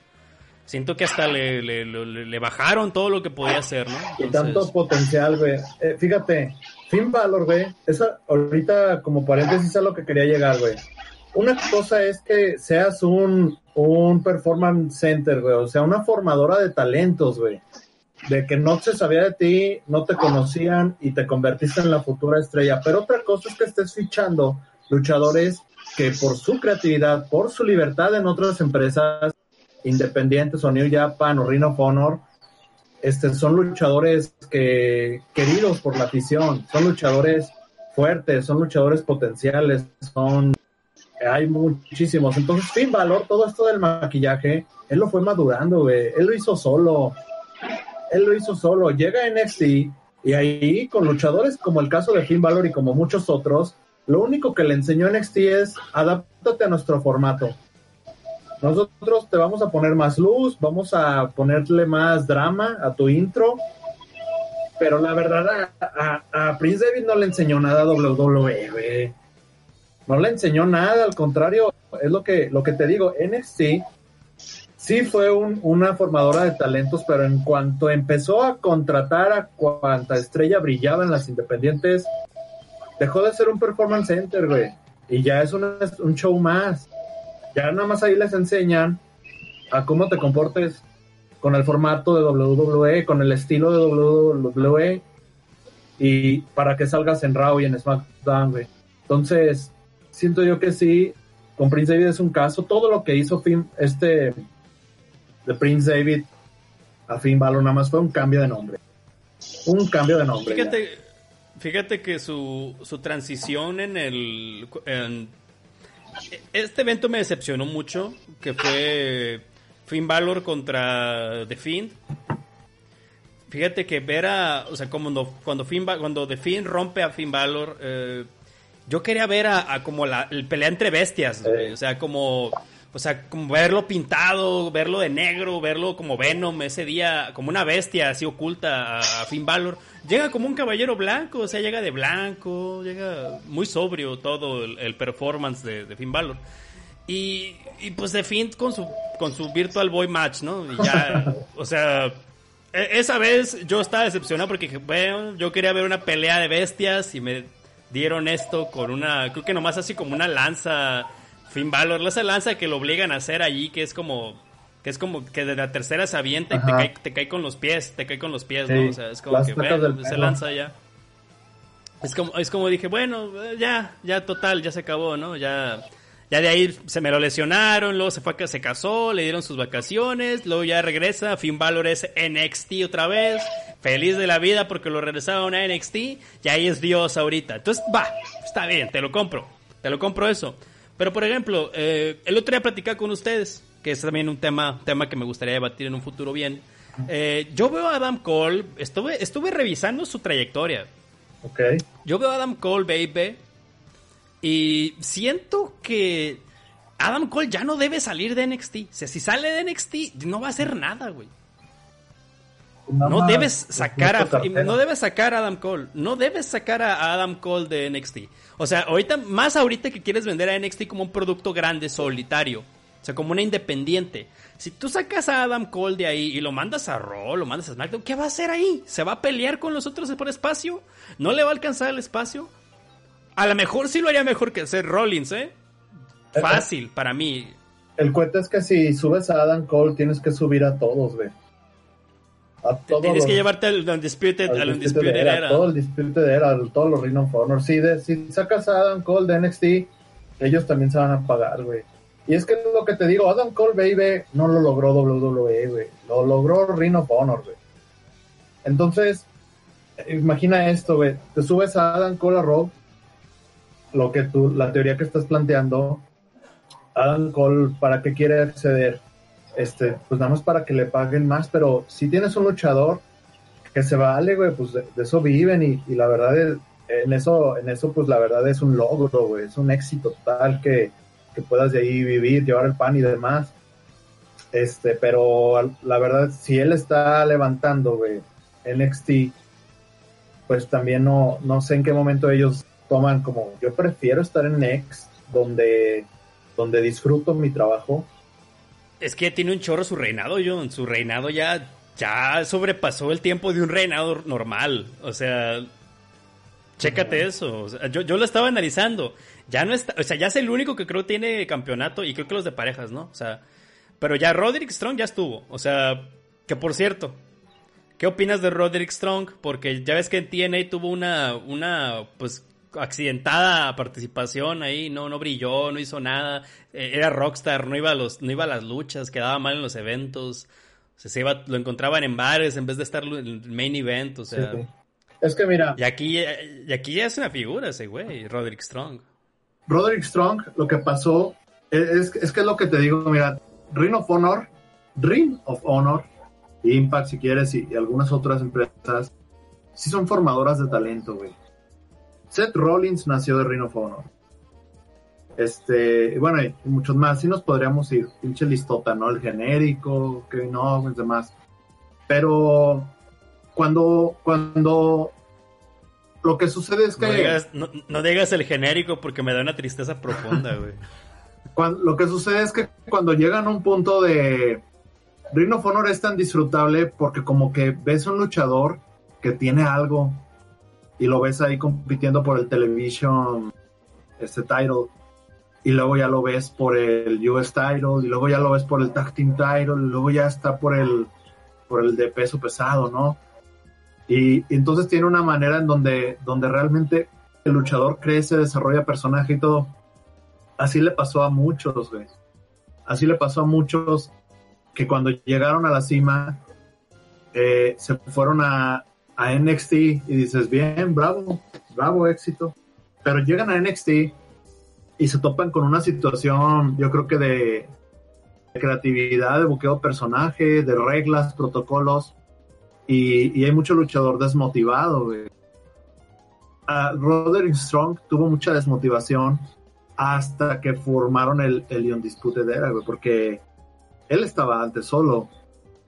Siento que hasta le, le, bajaron todo lo que podía hacer, ¿no? Y tanto potencial, güey. Eh, fíjate, Finn Balor, güey, esa, ahorita como paréntesis a lo que quería llegar, güey. Una cosa es que seas un, un performance center, güey, o sea, una formadora de talentos, güey de que no se sabía de ti, no te conocían y te convertiste en la futura estrella. Pero otra cosa es que estés fichando luchadores que por su creatividad, por su libertad en otras empresas independientes o New Japan o of Honor, este, son luchadores que, queridos por la afición, son luchadores fuertes, son luchadores potenciales, son hay muchísimos. Entonces, Finn Valor, todo esto del maquillaje, él lo fue madurando, güey. Él lo hizo solo él lo hizo solo. Llega a NXT y ahí con luchadores como el caso de Finn Balor y como muchos otros, Lo único que le enseñó NXT es adáptate a nuestro formato. Nosotros te vamos a poner más luz, vamos a ponerle más drama a tu intro. Pero la verdad, a, Prince David no le enseñó nada a WWE, No le enseñó nada, al contrario, es lo que, lo que te digo, NXT sí fue una formadora de talentos, pero en cuanto empezó a contratar a cuanta estrella brillaba en las independientes, dejó de ser un performance center, güey. Y ya es un show más. Ya nada más ahí les enseñan a cómo te comportes con el formato de WWE, con el estilo de WWE y para que salgas en Raw y en SmackDown, güey. Entonces, siento yo que sí, con Prince David es un caso. Todo lo que hizo este de Prince David a Finn Balor nada más fue un cambio de nombre. Un cambio de nombre. Fíjate, fíjate que su, su transición en el este evento me decepcionó mucho, que fue Finn Balor contra The Fiend. Fíjate que ver a, o sea, cuando, cuando, Finn, cuando The Fiend rompe a Finn Balor, eh, yo quería ver a, como la el pelea entre bestias, o sea, como o sea, como verlo pintado, verlo de negro, verlo como Venom ese día, como una bestia así oculta a, Finn Balor. Llega como un caballero blanco, o sea, llega de blanco, llega muy sobrio todo el, performance de, Finn Balor. Y, y, pues de Finn con su, con su Virtual Boy Match, ¿no? Y ya, o sea, e, esa vez yo estaba decepcionado porque, bueno, yo quería ver una pelea de bestias y me dieron esto con una, creo que nomás así como una lanza Finn Balor, esa lanza que lo obligan a hacer allí, que es como que es como que de la tercera se avienta y te cae, te cae, con los pies, te cae con los pies, ¿no? O sea, es como que bueno, se lanza ya. Es como, es como dije, bueno, ya, ya total, ya se acabó, ¿no? Ya, ya de ahí se me lo lesionaron, luego se fue se casó, le dieron sus vacaciones, luego ya regresa, Finn Balor es NXT otra vez, feliz de la vida porque lo regresaron a NXT, y ahí es Dios ahorita. Entonces, va, está bien, te lo compro, te lo compro eso. Pero, por ejemplo, eh, el otro día platicaba con ustedes, que es también un tema, tema que me gustaría debatir en un futuro bien. Eh, yo veo a Adam Cole, estuve, estuve revisando su trayectoria. Ok. Yo veo a Adam Cole, baby, y siento que Adam Cole ya no debe salir de NXT. O sea, si sale de NXT, no va a hacer nada, güey. No debes sacar a, no debes sacar a Adam Cole. No debes sacar a Adam Cole de NXT. O sea, ahorita, más ahorita que quieres vender a NXT como un producto grande, solitario. O sea, como una independiente. Si tú sacas a Adam Cole de ahí y lo mandas a Raw, lo mandas a SmackDown, ¿qué va a hacer ahí? ¿Se va a pelear con los otros por espacio? ¿No le va a alcanzar el espacio? A lo mejor sí lo haría mejor que hacer Rollins, ¿eh? Fácil, para mí. El cuento es que si subes a Adam Cole, tienes que subir a todos, güey. Tienes que llevarte al Undisputed, al, Undisputed Era, Todo el Undisputed Era, todos los Ring of Honor. Si, si sacas a Adam Cole de NXT, ellos también se van a pagar, güey. Y es que lo que te digo, Adam Cole, baby, no lo logró WWE, güey. Lo logró Ring of Honor, güey. Entonces, imagina esto, güey. Te subes a Adam Cole a Raw, lo que tú, la teoría que estás planteando, Adam Cole, ¿para qué quiere acceder? Este, pues nada más para que le paguen más, pero si tienes un luchador que se vale, güey, pues de, eso viven y, la verdad es, en eso, en eso pues la verdad es un logro, güey, es un éxito total que, que puedas de ahí vivir, llevar el pan y demás. Este, pero la verdad, si él está levantando, güey, NXT, pues también no, no sé en qué momento ellos toman como, yo prefiero estar en Next, donde, donde disfruto mi trabajo, es que tiene un chorro su reinado, John. Su reinado ya, ya sobrepasó el tiempo de un reinado normal. O sea, chécate eso. yo, yo lo estaba analizando. Ya no está, o sea, ya es el único que creo tiene campeonato y creo que los de parejas, ¿no? O sea, pero ya Roderick Strong ya estuvo. O sea, que por cierto, ¿qué opinas de Roderick Strong? Porque ya ves que en TNA tuvo una, una, pues, accidentada participación ahí, no, no brilló, no hizo nada, eh, era rockstar, no iba a los, no iba a las luchas, quedaba mal en los eventos, se iba, lo encontraban en bares en vez de estar en el main event, o sea. Es que mira. Y aquí, y aquí ya es una figura ese güey, Roderick Strong. Roderick Strong, lo que pasó, es, es que es lo que te digo, mira, Ring of Honor, Ring of Honor, Impact si quieres, y algunas otras empresas, sí son formadoras de talento, güey Seth Rollins nació de Ring of Honor. Este, bueno, y muchos más. Sí nos podríamos ir. Pinche listota, ¿no? El genérico, que no, y demás. Pero cuando, cuando lo que sucede es que. No digas, el genérico porque me da una tristeza profunda, güey. lo que sucede es que cuando llegan a un punto de. Ring of Honor es tan disfrutable porque, como que ves un luchador que tiene algo y lo ves ahí compitiendo por el television este title y luego ya lo ves por el US title y luego ya lo ves por el tag team title y luego ya está por el por el de peso pesado, ¿no? Y, entonces tiene una manera en donde, donde realmente el luchador crece, desarrolla personaje y todo. Así le pasó a muchos, güey. Así le pasó a muchos que cuando llegaron a la cima eh, se fueron a, a NXT y dices, bien, bravo, bravo, éxito. Pero llegan a NXT y se topan con una situación, yo creo que de, creatividad, de buqueo personaje, de reglas, protocolos, y, hay mucho luchador desmotivado. Roderick Strong tuvo mucha desmotivación hasta que formaron el, el Undisputed Era, porque él estaba antes solo.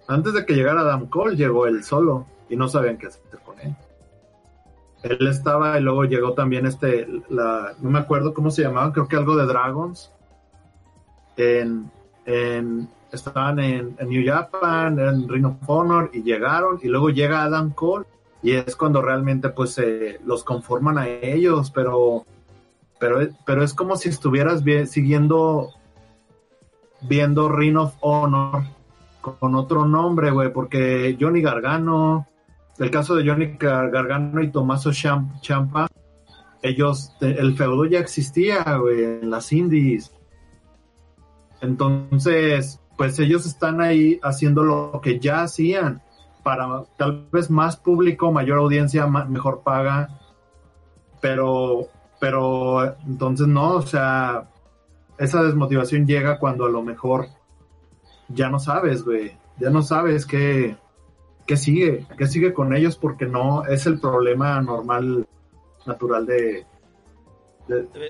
Antes de que llegara Adam Cole, llegó él solo y no sabían qué hacer con él. Él estaba y luego llegó también este, la, no me acuerdo cómo se llamaban, creo que algo de Dragons. En, estaban en, New Japan, en Ring of Honor y llegaron y luego llega Adam Cole y es cuando realmente pues los conforman a ellos, pero, pero, pero es como si estuvieras siguiendo viendo Ring of Honor con otro nombre, güey, porque Johnny Gargano, el caso de Johnny Gargano y Tomaso Champa, ellos, el feudo ya existía, güey, en las indies. Entonces, pues ellos están ahí haciendo lo que ya hacían para tal vez más público, mayor audiencia, mejor paga, pero, pero entonces no, o sea, esa desmotivación llega cuando a lo mejor ya no sabes, güey, ya no sabes qué, qué sigue, qué sigue con ellos porque no es el problema normal, natural de...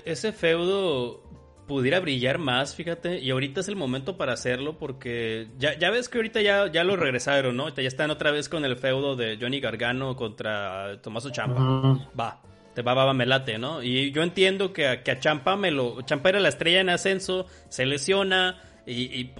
Ese feudo pudiera brillar más, fíjate, y ahorita es el momento para hacerlo porque ya, ya ves que ahorita ya, ya lo regresaron, ¿no? Ya están otra vez con el feudo de Johnny Gargano contra Tomaso Champa. Va, te va, va, me late, ¿no? Y yo entiendo que que a Champa me lo... Champa era la estrella en ascenso, se lesiona, y,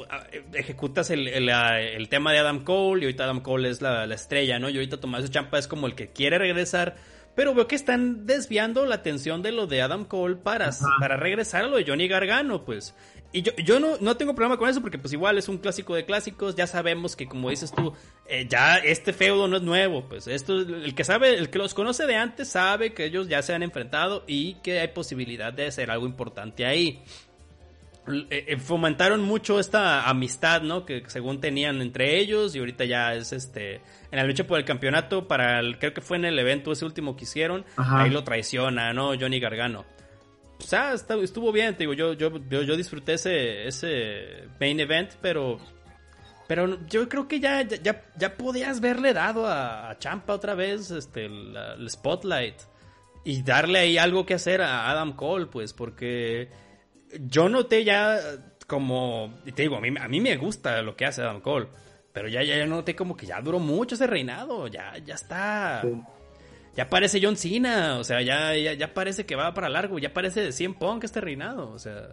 ejecutas el, el, tema de Adam Cole y ahorita Adam Cole es la, la estrella, ¿no? Y ahorita Tomaso Champa es como el que quiere regresar pero veo que están desviando la atención de lo de Adam Cole para, para regresar a lo de Johnny Gargano, pues. Y yo, yo no, no tengo problema con eso porque pues igual es un clásico de clásicos, ya sabemos que como dices tú, eh, ya este feudo no es nuevo, pues esto, el que sabe, el que los conoce de antes sabe que ellos ya se han enfrentado y que hay posibilidad de hacer algo importante ahí. Eh, eh, fomentaron mucho esta amistad, ¿no? Que según tenían entre ellos y ahorita ya es este en la lucha por el campeonato para el creo que fue en el evento ese último que hicieron, ahí lo traiciona, ¿no? Johnny Gargano. O sea, estuvo bien, te digo, yo yo, yo, disfruté ese ese main event, pero pero yo creo que ya ya, ya podías verle dado a, Champa otra vez este el spotlight y darle ahí algo que hacer a Adam Cole, pues porque yo noté ya como, y te digo, a mí, a mí me gusta lo que hace Adam Cole, pero ya, ya, noté como que ya duró mucho ese reinado, ya, ya está... Ya parece John Cena, o sea, ya, ya, parece que va para largo, ya parece de 100 Punk este reinado, o sea,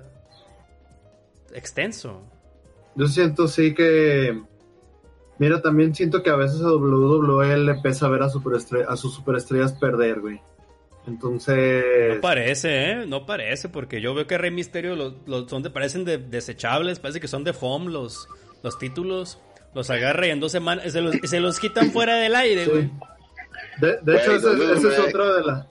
extenso. Yo siento sí que Mira, también siento que a veces a WWE le pesa ver a, a sus superestrellas perder, güey. Entonces. No parece, ¿eh? No parece, porque yo veo que Rey Misterio los, son de, parecen de, desechables, parece que son de foam los, los títulos. Los agarra y en dos semanas se los, se los quitan fuera del aire, güey. De, hecho, ese, es otro de la.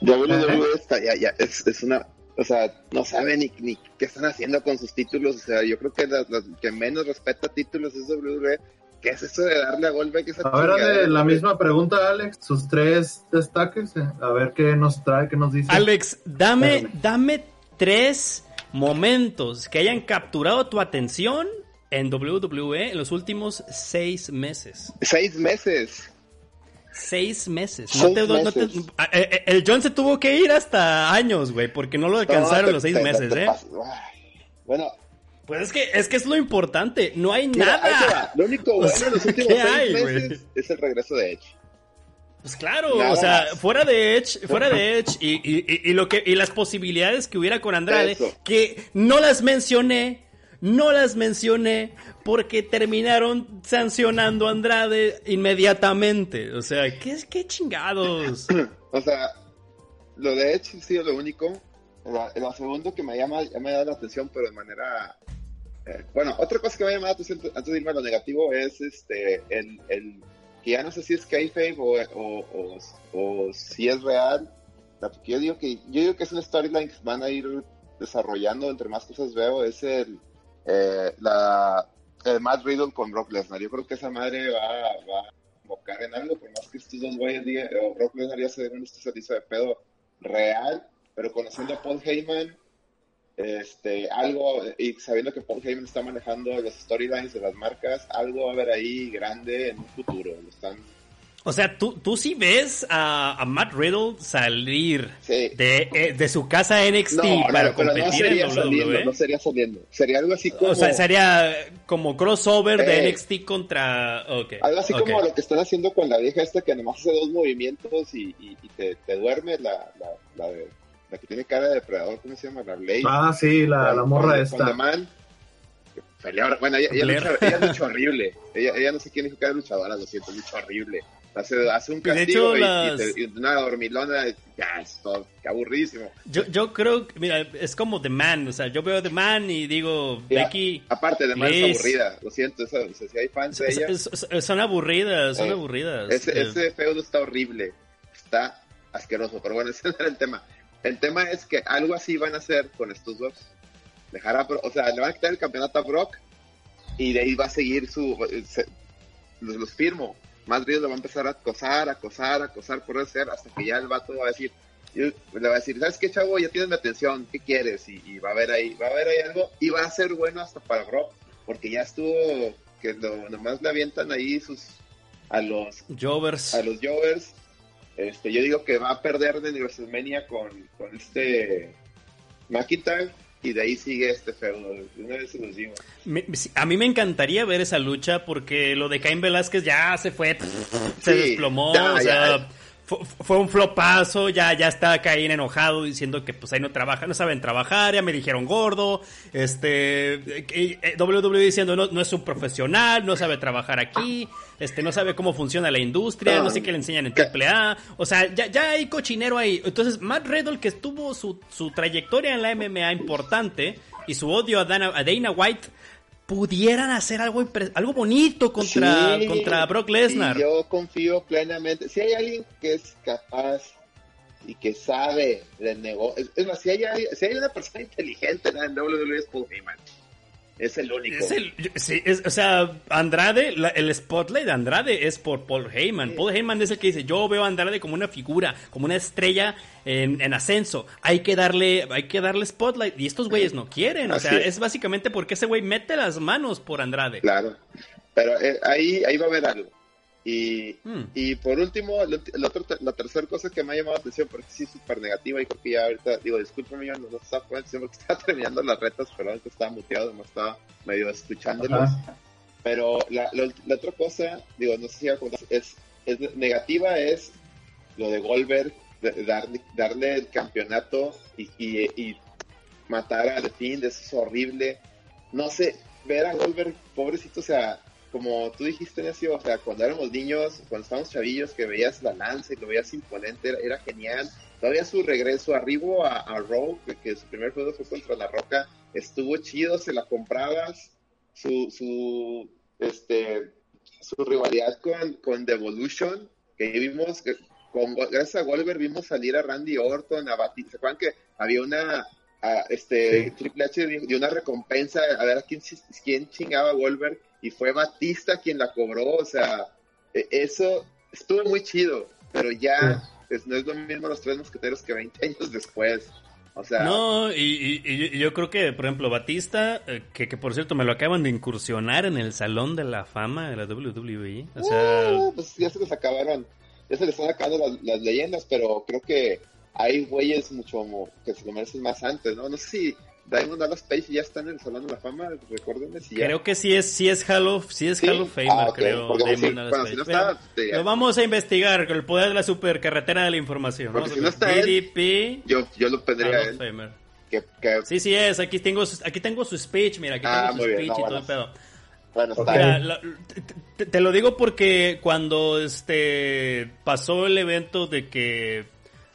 WWE está, ya, ya, es, es, una. O sea, no saben ni, ni qué están haciendo con sus títulos. O sea, yo creo que la, que menos respeta títulos es WWE ¿Qué es eso de darle a Goldberg esa A ver, la misma pregunta, Alex. Sus tres destaques. Eh, a ver qué nos trae, qué nos dice. Alex, dame, dame tres momentos que hayan capturado tu atención en WWE en los últimos seis meses. Seis meses. Seis meses. Seis no te, no meses. te- a- eh, eh, el John se tuvo que ir hasta años, güey, porque no lo alcanzaron No, te- los seis te- meses, te ¿eh? Bueno, Pues es que, es que es lo importante. No hay mira, nada. Lo único bueno sea, en los últimos ¿qué seis hay, meses es el regreso de Edge. Pues claro, Nada o sea, más. fuera de Edge, fuera de Edge y, y- y- y lo que y las posibilidades que hubiera con Andrade, Eso. que no las mencioné, no las mencioné porque terminaron sancionando a Andrade inmediatamente. O sea, ¿qué, qué chingados? O sea, lo de Edge ha sido lo único. Lo, lo segundo que me llama, ya me da la atención, pero de manera. Eh, bueno, otra cosa que me ha llamado la atención antes de irme a lo negativo es este el, el que ya no sé si es kayfabe o, o, o, o si es real. Yo digo que yo digo que es una storyline que van a ir desarrollando entre más cosas veo es el eh, la el Matt Riddle con Brock Lesnar. Yo creo que esa madre va, va a invocar en algo, por más que estos dos güeyes digan, Brock Lesnar ya se den un servicio de pedo real, pero conociendo a Paul Heyman, este, algo, y sabiendo que Paul Heyman está manejando los storylines de las marcas, algo va a haber ahí grande en un futuro. Lo están, O sea, tú, tú sí ves a, a Matt Riddle salir sí. de, eh, de su casa NXT No, para no competir en saliendo, WWE. no sería saliendo. Sería algo así como... O sea, sería como crossover de Eh. NXT contra. Algo así como lo que están haciendo con la vieja esta que nomás hace dos movimientos y, y, y te, te duerme, la, la, la, de- la que tiene cara de depredador, ¿cómo se llama? La Ley. Ah, sí, la, la morra con, esta. Con The Bueno, ella, ella, lucha, ella lucha horrible. Ella, ella no sé quién dijo que era luchadora, lo siento, lucha horrible. Hace, hace un castigo hecho, y, las- y te- y una dormilona, ya, es todo, qué aburridísimo. Yo, yo creo que, mira, es como The Man. O sea, yo veo The Man y digo, Ya, Becky. Aparte, de Man Liz. es aburrida, lo siento, eso, o sea, si hay fans de es- ella. es- es- son aburridas, son Eh, aburridas. Ese, Eh, ese feudo está horrible, está asqueroso, pero bueno, ese no era el tema. El tema es que algo así van a hacer con estos dos. Dejar a o sea, le van a quitar el campeonato a Brock y de ahí va a seguir su... se- los, los firmo. Madrid lo va a empezar a acosar, acosar, acosar por hacer hasta que ya el vato va a decir, le va a decir, ¿sabes qué, chavo? Ya tienes mi atención, ¿qué quieres? Y, y va a haber ahí, va a haber ahí algo y va a ser bueno hasta para Brock, porque ya estuvo, que lo, nomás le avientan ahí sus, a los Jovers. a los Jovers. Este, yo digo que va a perder de WrestleMania con, con este McIntyre y de ahí sigue este feudo. Una vez se los digo. A mí me encantaría ver esa lucha porque lo de Cain Velázquez ya se fue, se desplomó, ya, o sea, ya. Fu- fue un flopazo, ya, ya está Cain enojado diciendo que pues ahí no trabaja, no saben trabajar, ya me dijeron gordo, este, eh, WWE diciendo no, no es un profesional, no sabe trabajar aquí, este, no sabe cómo funciona la industria, no sé qué le enseñan en. AAA, o sea, ya, ya hay cochinero ahí. Entonces, Matt Riddle, que tuvo su, su trayectoria en la MMA importante y su odio a Dana, a Dana White, pudieran hacer algo, algo bonito contra, Sí, contra Brock Lesnar. yo confío plenamente. Si hay alguien que es capaz y que sabe del negocio, es, es más, si hay, si hay una persona inteligente en WWE es Paul Heyman. Es el único. Es el, sí, es- o sea, Andrade, la- el spotlight de Andrade es por Paul Heyman. Sí. Paul Heyman es el que dice, yo veo a Andrade como una figura, como una estrella en, en ascenso. Hay que darle, hay que darle spotlight. Y estos güeyes no quieren. O sea, es. es básicamente porque ese güey mete las manos por Andrade. Claro. Pero eh, ahí, ahí va a haber algo. Y, Hmm. y por último, la, otra- la tercera cosa que me ha llamado la atención, porque sí es súper negativa y creo que ya ahorita, digo, discúlpeme, yo no, no estaba poniendo atención porque estaba terminando las retas, perdón que estaba muteado, no estaba medio escuchándolos. Ajá. Pero la, la- la otra cosa, digo, no sé si iba a contar, es, es negativa es lo de Goldberg, de- darle, darle el campeonato y, y, y matar a The Fiend, eso es horrible. No sé, ver a Goldberg, pobrecito, o sea, como tú dijiste, Necio, o sea, cuando éramos niños, cuando estábamos chavillos, que veías la lanza y lo veías imponente, era, genial. Todavía su regreso arribo a, a Raw, que, que su primer juego fue contra La Roca, estuvo chido, se la comprabas. Su, su, este, su rivalidad con, con Devolution, que vimos, que con, gracias a Goldberg vimos salir a Randy Orton, a Batista. ¿Se acuerdan que había una, a, este, Sí. Triple H dio dio una recompensa a ver a quién, quién chingaba a Goldberg y fue Batista quien la cobró? O sea, e- eso estuvo muy chido, pero ya es- no es lo mismo los tres mosqueteros que 20 años después. O sea, No, y, y- y yo- creo que, por ejemplo, Batista, eh, que, que por cierto me lo acaban de incursionar en el Salón de la Fama de la WWE. O sea, ah, pues ya se los acabaron. ya se le están acabando las, las leyendas, pero creo que hay güeyes mucho que se lo merecen más antes, ¿no? No sé si Diamond Dallas Page ya está en el Salón de la Fama, recuérdenme si ya... Creo que sí es, sí es Hall of, sí es Hall of Famer, Ah, creo. porque Damon sí, Dallas bueno, Page. si no Pero está, te- Lo vamos a investigar con el poder de la supercarretera de la información. Porque ¿no? si no está él, DDP, yo, yo lo pondría Hall of. Famer. Que, que, Sí, sí es. Aquí tengo, su- aquí tengo su speech, mira, aquí Ah, tengo su speech no, y todo el pedo. bueno, está. Mira, la- te- te lo digo porque cuando este pasó el evento de que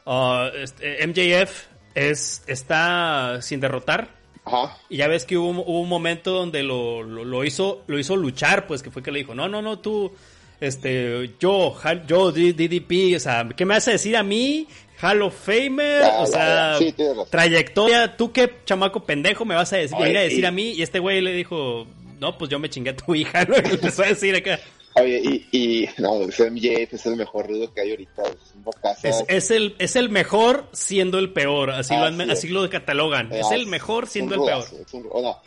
ah, este, MJF es, está sin derrotar, Ajá. y ya ves que hubo, hubo un momento donde lo, lo, lo hizo lo hizo luchar, pues que fue que le dijo, no, no, no, tú, este, yo, yo, DDP, o sea, ¿qué me vas a decir a mí? Hall of Famer, Ya, o sea. Sí, trayectoria, tú qué chamaco pendejo me vas a decir, Oye, ir a decir y- a mí, y este güey le dijo, no, pues yo me chingué a tu hija, ¿no? Y empezó a decir acá. Oye, y, y no, MJF es el mejor rudo que hay ahorita. Es un bocazo. Es, es el, es el mejor siendo el peor, así, lo, han- Así lo catalogan. Es el es mejor siendo el peor. rudazo, es un- o no,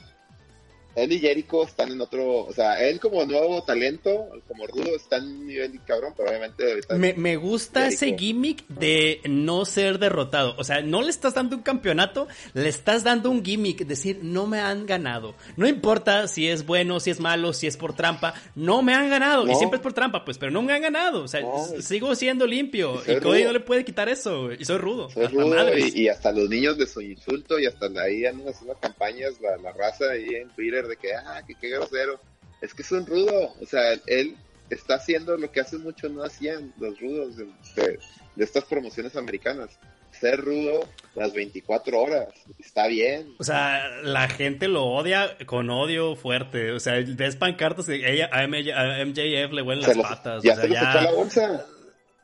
él y Jericho están en otro, o sea, él como nuevo talento, como rudo, está en nivel cabrón, pero obviamente ahorita Me, me gusta Jericho. ese gimmick de no ser derrotado. O sea, no le estás dando un campeonato, le estás dando un gimmick, decir, no me han ganado. No importa si es bueno, si es malo, si es por trampa, no me han ganado. Y siempre es por trampa, pues, pero no me han ganado. O sea, No. sigo siendo limpio. Y Cody no le puede quitar eso. Y soy rudo. soy hasta rudo y hasta los niños de su insulto y hasta ahí andan haciendo campañas, la, la raza ahí en Twitter de que, ah, que qué grosero. Es que es un rudo, o sea, él está haciendo lo que hace mucho no hacían los rudos de, de- de estas promociones americanas. Ser rudo las 24 horas, está bien. O sea, la gente lo odia con odio fuerte. O sea, ves pancartas de ella, a MJ a MJF le huelen las los- patas. ya o sea, se los echó a la bolsa.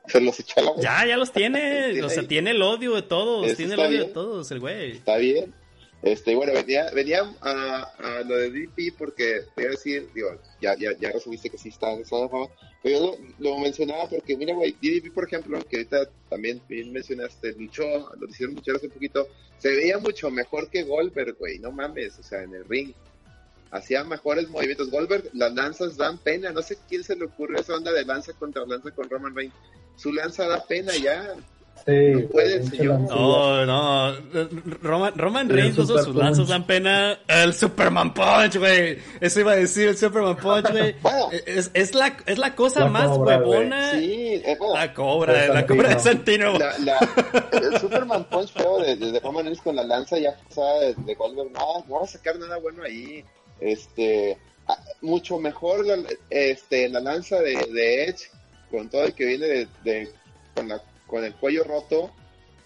Se los echó a la bolsa. Ya, ya los tiene. Tiene o sea, ahí. tiene el odio de todos. Eso tiene el odio de bien. todos, el güey. Está bien. Este, bueno, venía, venía a, a lo de DP porque te iba a decir, digo, ya, ya, ya resumiste que sí está en fama, pero yo lo, mencionaba porque, mira, güey, DDP, por ejemplo, que ahorita también mencionaste, luchó, lo hicieron luchar hace poquito, se veía mucho mejor que Goldberg, güey, no mames, o sea, en el ring. Hacía mejores movimientos. Goldberg, las lanzas dan pena. No sé quién se le ocurrió esa onda de lanza contra lanza con Roman Reigns. Su lanza da pena ya. Sí, No puede, señor. No, no. Roman, Roman Reigns Super sus lanzas dan pena. El Superman Punch, güey. Eso iba a decir el Superman Punch, güey. Bueno. Es, es, la, es la cosa La más cobra, huevona. Sí, bueno, La cobra, De la cobra de Santino. Santino. la, la- el Superman Punch feo de, de Roman Reigns con la lanza ya forzada de, de Goldberg, no, no va a sacar nada bueno ahí. Este, ah, mucho mejor la, este, la lanza de, de Edge con todo el que viene de, de- con, la, con el cuello roto,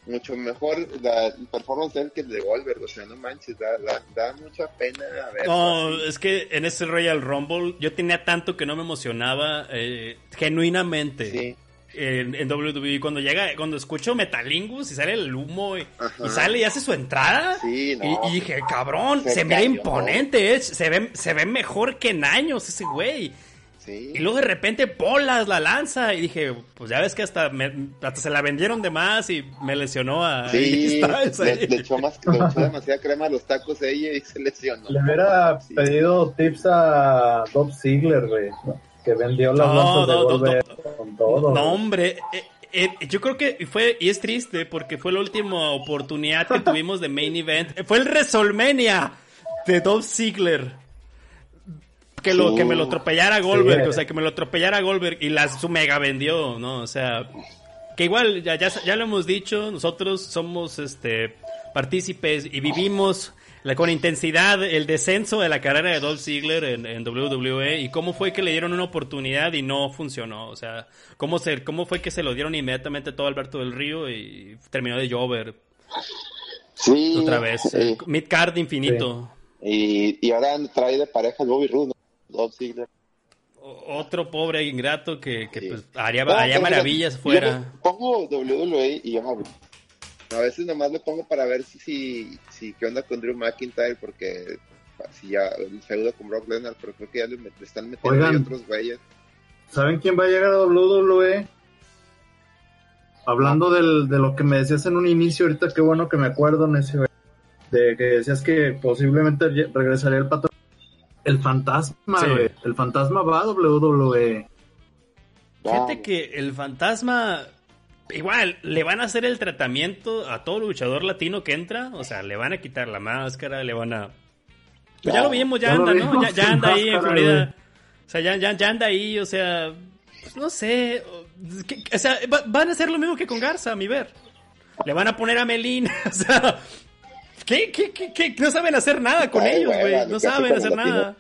mucho mejor la performance de él que el de Goldberg, o sea, no manches, da, da, da mucha pena ver. No, es que en ese Royal Rumble yo tenía tanto que no me emocionaba eh, genuinamente. Sí, en, en WWE cuando llega, cuando escucho Metalingus y sale el humo y, sale y hace su entrada. Sí, no. y, y dije, cabrón, Se se, imponente, eh, se ve, se ve mejor que en años ese güey. Sí. Y luego de repente bolas la lanza y dije, pues ya ves que hasta, me- hasta se la vendieron de más y me lesionó a Sí, Styles le, ahí. le echó, más, le echó demasiada crema a los tacos a ella y se lesionó. Le hubiera Sí. pedido tips a Bob Ziegler, güey, que vendió las No, lanzas de no, no, Goldberg con todo. No, hombre, eh, eh, yo creo que fue, y es triste porque fue la última oportunidad que tuvimos de main event. Fue el WrestleMania de Dolph Ziggler. Que, lo, que me lo atropellara Goldberg, Sí. o sea, que me lo atropellara Goldberg y la, su mega vendió, ¿no? O sea, que igual, ya, ya, ya lo hemos dicho, nosotros somos este partícipes y vivimos la- con intensidad el descenso de la carrera de Dolph Ziggler en, en WWE y cómo fue que le dieron una oportunidad y no funcionó, o sea, cómo, se, cómo fue que se lo dieron inmediatamente todo Alberto del Río y terminó de llover Sí. otra vez, sí. midcard infinito. Y, y ahora trae de pareja el Bobby Roode, ¿no? Dolph Ziggler. O- Otro pobre ingrato que, que Sí. pues, haría, No, haría maravillas fuera. yo pongo WWE y yo me. A veces nomás le pongo para ver si, si, si qué onda con Drew McIntyre, porque si ya el feudo con Brock Lesnar, pero creo que ya le, met- le están metiendo Oigan. ahí otros güeyes. ¿Saben quién va a llegar a WWE? Hablando del, de lo que me decías en un inicio, ahorita qué bueno que me acuerdo, Necio, de que decías que posiblemente regresaría el patrón. El fantasma, Sí. güey. El fantasma va a WWE. Fíjate que el fantasma, igual, le van a hacer el tratamiento a todo luchador latino que entra. O sea, le van a quitar la máscara, le van a. Pues ya lo vimos, ya, anda, ¿no? Ya, anda ahí en Florida. O sea, ya, ya, anda ahí, o sea, pues no sé. O sea, van a hacer lo mismo que con Garza, a mi ver. Le van a poner a Melina, o sea. ¿Qué, qué, qué, No saben hacer nada con ellos, güey. No saben hacer nada.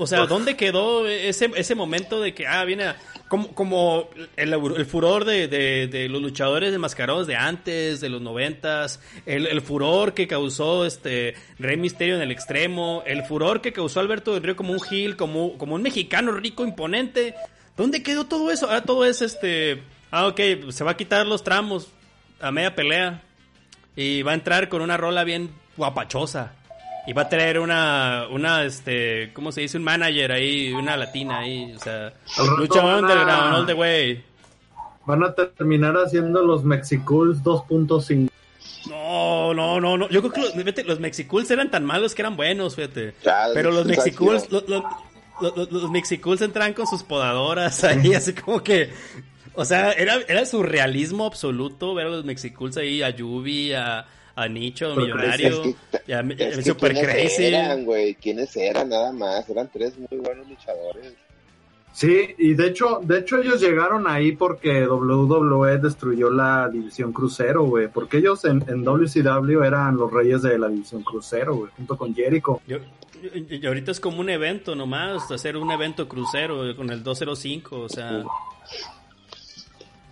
O sea, ¿dónde quedó ese, ese momento de que, ah, viene a, como, como el, el furor de, de, los luchadores de mascarados de antes, de los noventas, el, el, furor que causó este Rey Misterio en el extremo, el furor que causó Alberto del Río como un heel, como, como un mexicano rico, imponente. ¿Dónde quedó todo eso? Ahora todo es este, ah, ok, se va a quitar los tramos a media pelea y va a entrar con una rola bien guapachosa. Y va a traer una, una, este, ¿cómo se dice? Un manager ahí, una latina ahí, o sea, lucha underground, all the way. Van a terminar haciendo los Mexicools 2.5. No, no, no, no. Yo creo que los, los Mexicools eran tan malos que eran buenos, fíjate. Pero los Mexicools, los, los, los Mexicools entran con sus podadoras ahí, así como que. O sea, era, era surrealismo absoluto ver a los Mexicools ahí, a Yubi, a, a Nicho, Millonario, es Super Crazy. Eran, güey? ¿Quiénes eran? Nada más, eran tres muy buenos luchadores. Sí, y de hecho, de hecho ellos llegaron ahí porque WWE destruyó la división crucero, güey, porque ellos en, WCW eran los reyes de la división crucero, güey, junto con Jericho. y ahorita es como un evento nomás, hacer un evento crucero con el 205, o sea...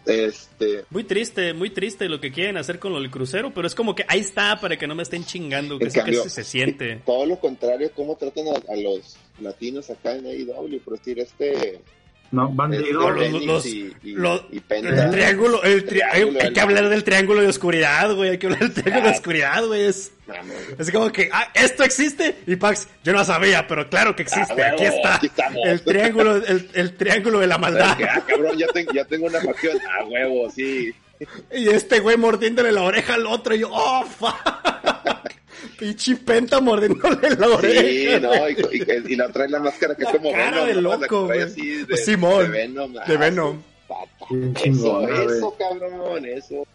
Este... Muy triste, muy triste lo que quieren hacer con el crucero, pero es como que ahí está para que no me estén chingando, que, se siente. Todo lo contrario, cómo tratan a, los latinos acá en AEW, por decir, este... No, bandido. Los, y, el triángulo, el triángulo hay, que hablar del triángulo de oscuridad, güey. Hay que hablar del triángulo de oscuridad, güey. Es, como que, ah, esto existe. Y Pax, yo no sabía, pero claro que existe. Ah, aquí está. el triángulo, el, el, triángulo de la maldad. Ah, cabrón, ya, tengo, ya tengo una facción. A huevo, sí. Y este güey mordiéndole la oreja al otro. Y yo, oh, fuck. Pinche penta mordiéndole la oreja. Sí, no, y, y, la trae la máscara que es como cara Venom. de loco, güey. De, Simón. De Venom. De Venom. Eso, eso, cabrón, eso.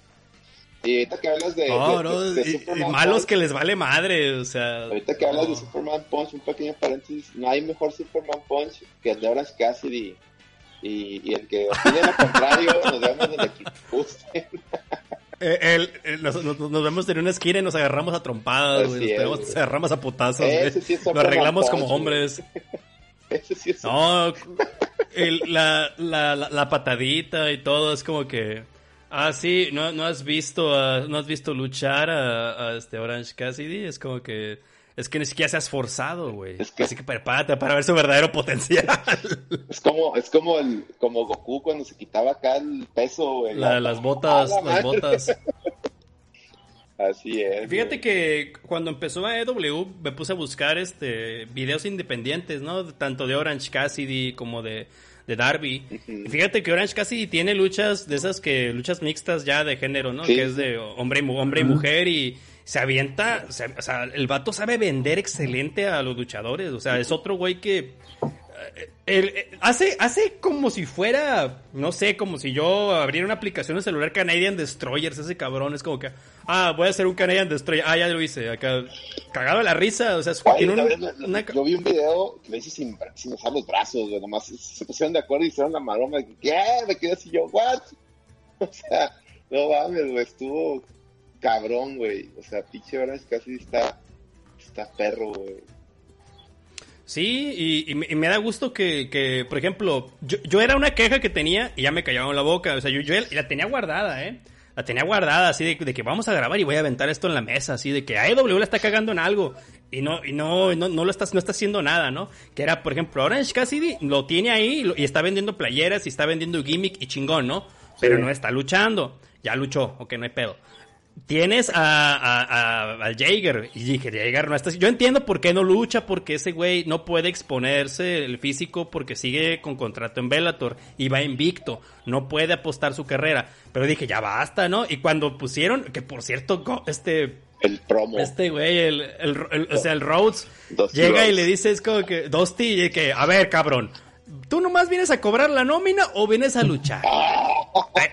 Y ahorita que hablas de, no, no, y, malos que les vale madre, o sea. Ahorita que hablas de Superman Punch, un pequeño paréntesis, no hay mejor Superman Punch que el de Orange Cassidy. Y, y el que opine lo contrario, nos vemos donde gusten. Eh, nos, vemos en una esquina y nos agarramos a trompadas, Nos, agarramos a putazos, Lo arreglamos como hombres. no, la, la, la, patadita y todo es como que. Ah, sí, no, no has visto no has visto luchar a, a, este Orange Cassidy, es como que es que ni siquiera se ha esforzado, güey. Así que prepárate para ver su verdadero potencial. Es como, es como el, como Goku cuando se quitaba acá el peso, las botas, las botas. Así es. Fíjate que cuando empezó a EW me puse a buscar este videos independientes, ¿no? Tanto de Orange Cassidy como de, de Darby. Fíjate que Orange Cassidy tiene luchas de esas que luchas mixtas ya de género, ¿no? Que es de hombre y, hombre y mujer y se avienta, o sea, el vato sabe vender excelente a los luchadores, o sea, es otro güey que el, eh, hace, hace como si fuera, no sé, como si yo abriera una aplicación de celular Canadian Destroyers, ese cabrón, es como que, ah, voy a hacer un Canadian Destroyer, ah, ya lo hice, acá, cagado la risa, o sea, es, Yo vi un video que me hice sin, sin usar los brazos, güey, nomás se pusieron de acuerdo y hicieron la maroma, ¿qué? Me quedé así yo, what? O sea, no mames, güey, estuvo cabrón, güey, o sea, pinche Orange casi está, está perro, güey. Sí, y, me, da gusto que, que por ejemplo, yo, yo, era una queja que tenía y ya me callaban la boca. O sea, yo, yo la tenía guardada, ¿eh? La tenía guardada, así de, que vamos a grabar y voy a aventar esto en la mesa, así de que AEW la está cagando en algo y no y no no, no lo está, no está haciendo nada, ¿no? Que era, por ejemplo, Orange Cassidy lo tiene ahí y, está vendiendo playeras y está vendiendo gimmick y chingón, ¿no? Pero no está luchando. Ya luchó, ok, no hay pedo tienes a, a, al Jaeger y dije, Jaeger no está... Yo entiendo por qué no lucha, porque ese güey no puede exponerse el físico porque sigue con contrato en Bellator y va invicto, no puede apostar su carrera. Pero dije, ya basta, ¿no? Y cuando pusieron, que por cierto, este... El promo. Este güey, el, el, o sea, el Rhodes llega y le dice, es como que, Dusty, y que, a ver, cabrón, ¿tú nomás vienes a cobrar la nómina o vienes a luchar? Eh,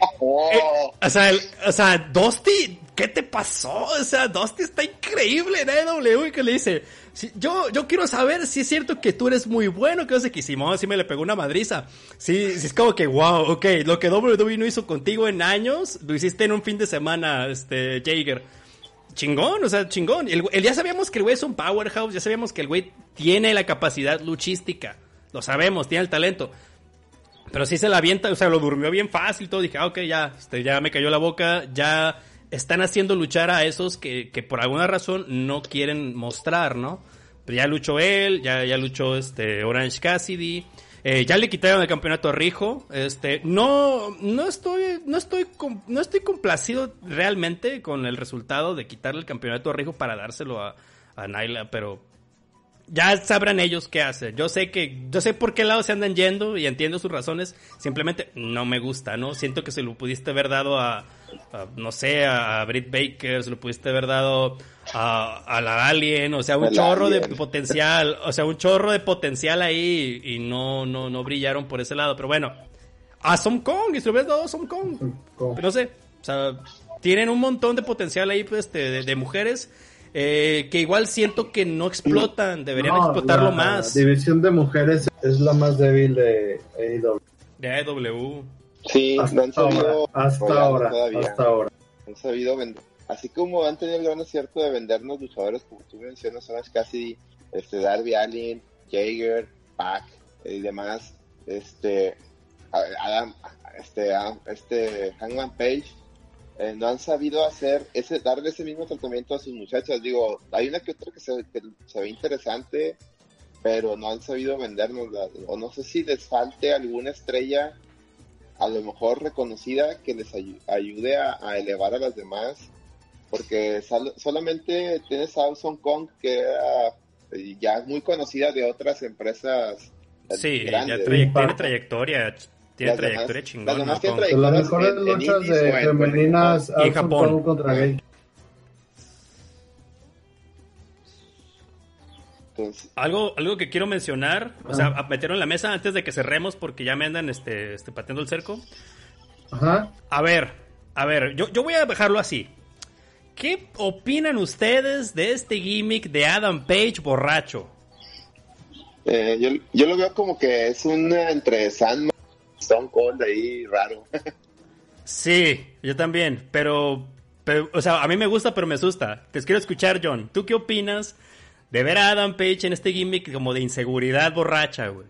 eh, o sea, o sea, Dusty, ¿qué te pasó? O sea, Dusty está increíble en AEW que le dice, yo, yo quiero saber si es cierto que tú eres muy bueno, que no sé qué, Simón sí me le pegó una madriza. Sí, sí, es como que, wow, ok, lo que WWE no hizo contigo en años, lo hiciste en un fin de semana, este, Jaeger. Chingón, o sea, chingón. El, ya sabíamos que el güey es un powerhouse, ya sabíamos que el güey tiene la capacidad luchística. Lo sabemos, tiene el talento. Pero sí se la avienta, o sea, lo durmió bien fácil, todo. Dije, ah, ok, ya, este, ya me cayó la boca, ya están haciendo luchar a esos que, que por alguna razón no quieren mostrar, ¿no? Pero ya luchó él, ya, ya luchó este Orange Cassidy. Eh, ya le quitaron el campeonato a Rijo. Este, no, no estoy, no estoy, no estoy complacido realmente con el resultado de quitarle el campeonato a Rijo para dárselo a, a Naila, pero ya sabrán ellos qué hacer. Yo sé que, yo sé por qué lado se andan yendo y entiendo sus razones. Simplemente no me gusta, ¿no? Siento que se lo pudiste haber dado a, no sé, a Britt Baker, se lo pudiste haber dado a, a la Alien, o sea, un chorro de potencial, o sea, un chorro de potencial ahí y no, no, no brillaron por ese lado. Pero bueno, a Som Kong, y se lo hubieras dado a Som Kong. Pero no sé, o sea, tienen un montón de potencial ahí, pues, de, de mujeres eh, que igual siento que no explotan, deberían explotarlo más. La división de mujeres es la más débil de AEW. De AEW. Sí, hasta han sabido hasta ahora, hasta ahora. Han sabido vender. Así como han tenido el gran acierto de vendernos luchadores, como tú mencionas, Orange casi este, Darby Allin, Jaeger, Pac y demás, este, Adam, este, este, Hangman Page, eh, no han sabido hacer ese, darle ese mismo tratamiento a sus muchachas. Digo, hay una que otra que se, ve interesante, pero no han sabido vendernos. O no sé si les falte alguna estrella, a lo mejor reconocida, que les ayude a, elevar a las demás. Porque solamente tienes a Kong, que eh, ya es muy conocida de otras empresas. Sí, ya tiene trayectoria tiene trayectoria chingona. Las, las mejores luchas de femeninas en Japón. contra gay. algo, algo que quiero mencionar, o sea, ah. meterlo en la mesa antes de que cerremos porque ya me andan este, este pateando el cerco. Ajá. A ver, a ver, yo, yo voy a dejarlo así. ¿Qué opinan ustedes de este gimmick de Adam Page borracho? Eh, yo, yo, lo veo como que es un entre Sandman Stone Cold ahí raro. sí, yo también, pero, pero, o sea, a mí me gusta, pero me asusta. Te quiero escuchar, John. ¿Tú qué opinas de ver a Adam Page en este gimmick como de inseguridad borracha, güey?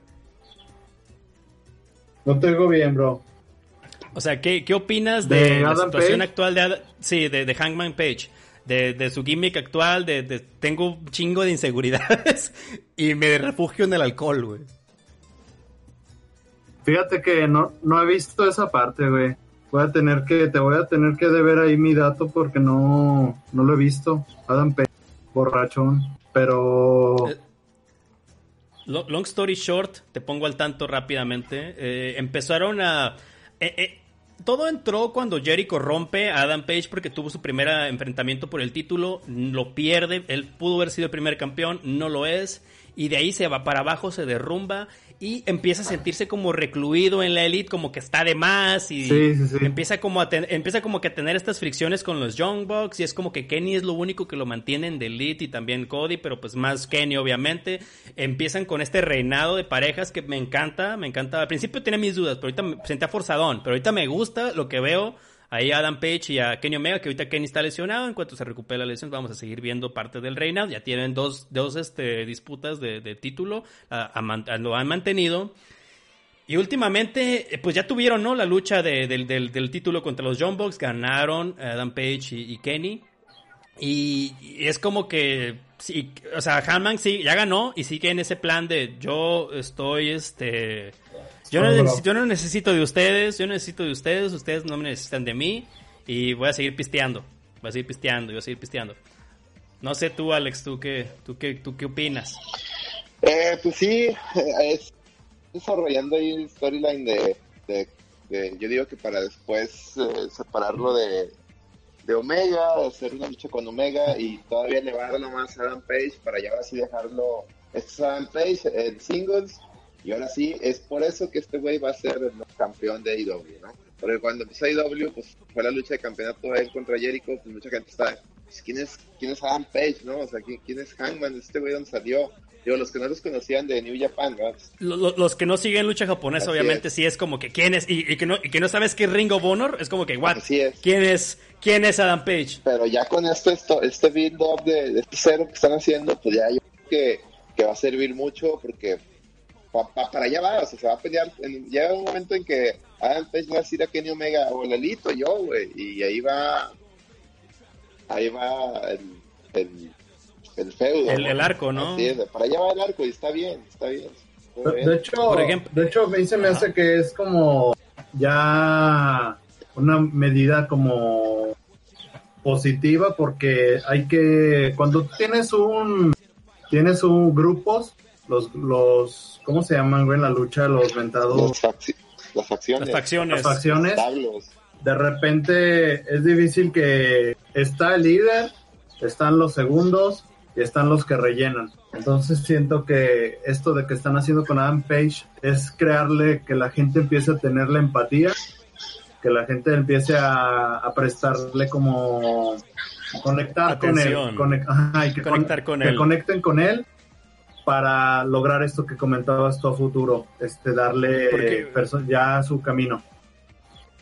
No te digo bien, bro. O sea, ¿qué, qué opinas de, la situación actual de, sí, de, de Hangman Page? De, de, su gimmick actual, de, de, tengo un chingo de inseguridades y me refugio en el alcohol, güey. Fíjate que no, no he visto esa parte, güey. Voy a tener que, te voy a tener que deber ahí mi dato porque no, no lo he visto. Adam Page, borrachón. Pero... Eh, long story short, te pongo al tanto rápidamente. Eh, empezaron a... Eh, todo entró cuando Jericho rompe a Adam Page porque tuvo su primer enfrentamiento por el título, lo pierde, él pudo haber sido el primer campeón, no lo es, y de ahí se va para abajo, se derrumba, y empieza a sentirse como recluido en la elite, como que está de más y empieza como a empieza como que a tener estas fricciones con los Young Bucks y es como que Kenny es lo único que lo mantienen de elite y también Cody, pero pues más Kenny obviamente. Empiezan con este reinado de parejas que me encanta, me encanta. Al principio tenía mis dudas, pero ahorita me sentía forzadón, pero ahorita me gusta lo que veo ahí a Adam Page y a Kenny Omega, que ahorita Kenny está lesionado. En cuanto se recupere la lesión, vamos a seguir viendo parte del reinado. Ya tienen dos, dos este, disputas de, título, lo han mantenido. Y últimamente, eh, pues ya tuvieron, ¿no? La lucha del, título contra los John Box. Ganaron Adam Page y, Kenny. Y, es como que, sí, o sea, Hanman sí, ya ganó y sigue en ese plan de yo estoy, este, yo no, necesito, no necesito de ustedes, yo necesito de ustedes, ustedes no me necesitan de mí y voy a seguir pisteando, voy a seguir pisteando, voy a seguir pisteando. No sé tú, Alex, ¿tú qué, tú qué, tú qué opinas? Eh, pues sí, es desarrollando ahí el storyline de, yo digo que para después eh, separarlo de, de Omega, hacer una lucha con Omega y todavía elevarlo más a Adam Page para ya así dejarlo, este Adam Page, el singles Y ahora sí, es por eso que este güey va a ser el campeón de IW, ¿no? Porque cuando empezó IW, pues fue la lucha de campeonato de él contra Jericho, pues mucha gente está, pues, ¿quién es, quién es Adam Page, no? O sea, ¿quién, quién es Hangman? ¿Este güey dónde salió? Digo, los que no los conocían de New Japan, ¿no? Los, los que no siguen lucha japonesa, Así obviamente, es. sí es como que quién es, y, y que no, y que no sabes qué es Ring of Honor, es como que, what? Así es. ¿Quién es, quién es Adam Page? Pero ya con esto, esto este build-up de, de este cero que están haciendo, pues ya yo creo que, que va a servir mucho porque pa- pa- para allá va, o sea, se va a pelear. En, llega un momento en que Adam Page va a decir a Kenny Omega o Lelito, yo, güey, y ahí va, ahí va el, el, el feudo. El- el arco, ¿no? Es, para allá va el arco y está bien, está bien. De hecho, Por ejemplo- de hecho, se me hace que es como ya una medida como positiva porque hay que cuando tienes un tienes un grupos los los ¿cómo se llaman güey en la lucha los ventados las, facci- las facciones, Las facciones. las facciones de repente es difícil que está el líder, están los segundos y están los que rellenan. Entonces siento que esto de que están haciendo con Adam Page es crearle que la gente empiece a tener la empatía, que la gente empiece a, a prestarle como conectar Atención. con él, conec- ajá, y que, Conectar con que él. conecten con él para lograr esto que comentabas tú a futuro, este darle Porque- ya su camino.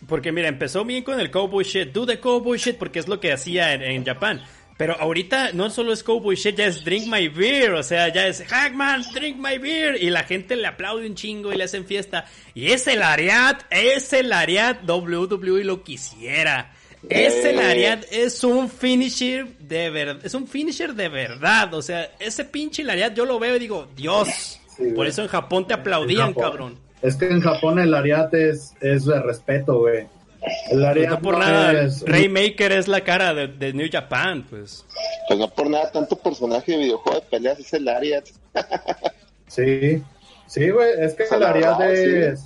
Porque mira, empezó bien con el cowboy shit, do the cowboy shit, porque es lo que hacía en, en Japón. Pero ahorita no solo es cowboy shit, ya es drink my beer, o sea, ya es Hackman, drink my beer, y la gente le aplaude un chingo y le hacen fiesta. Y ese lariat, ese lariat WWE lo quisiera. Ese Eh. lariat es un finisher de verdad, es un finisher de verdad, o sea, ese pinche lariat yo lo veo y digo, Dios. Sí, Por eso en Japón te aplaudían, Japón. cabrón. Es que en Japón el ariate es, es de respeto, güey. El ariate No por nada, es- Raymaker es la cara de, de New Japan, pues. Pues no por nada, tanto personaje de videojuego de peleas es el Ariat. Sí, sí, güey. Es que el la ariate verdad,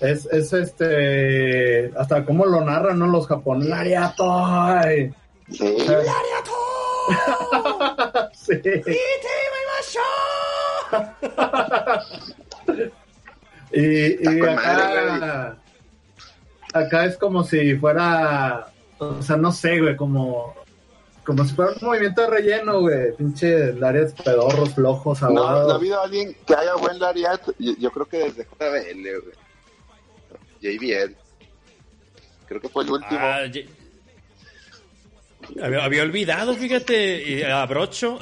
es, es, es este. Hasta cómo lo narran, ¿no? Los japoneses. ¡Lariato! Sí. sí. Y, y acá, acá es como si fuera, o sea, no sé, güey, como, como si fuera un movimiento de relleno, güey, pinche áreas pedorros, flojos, No, no ha aguados. habido alguien que haya buen Lariat. Yo, yo creo que desde JBL, güey. JBL. Creo que fue el último. Ah, había, había olvidado, fíjate, a Brocho.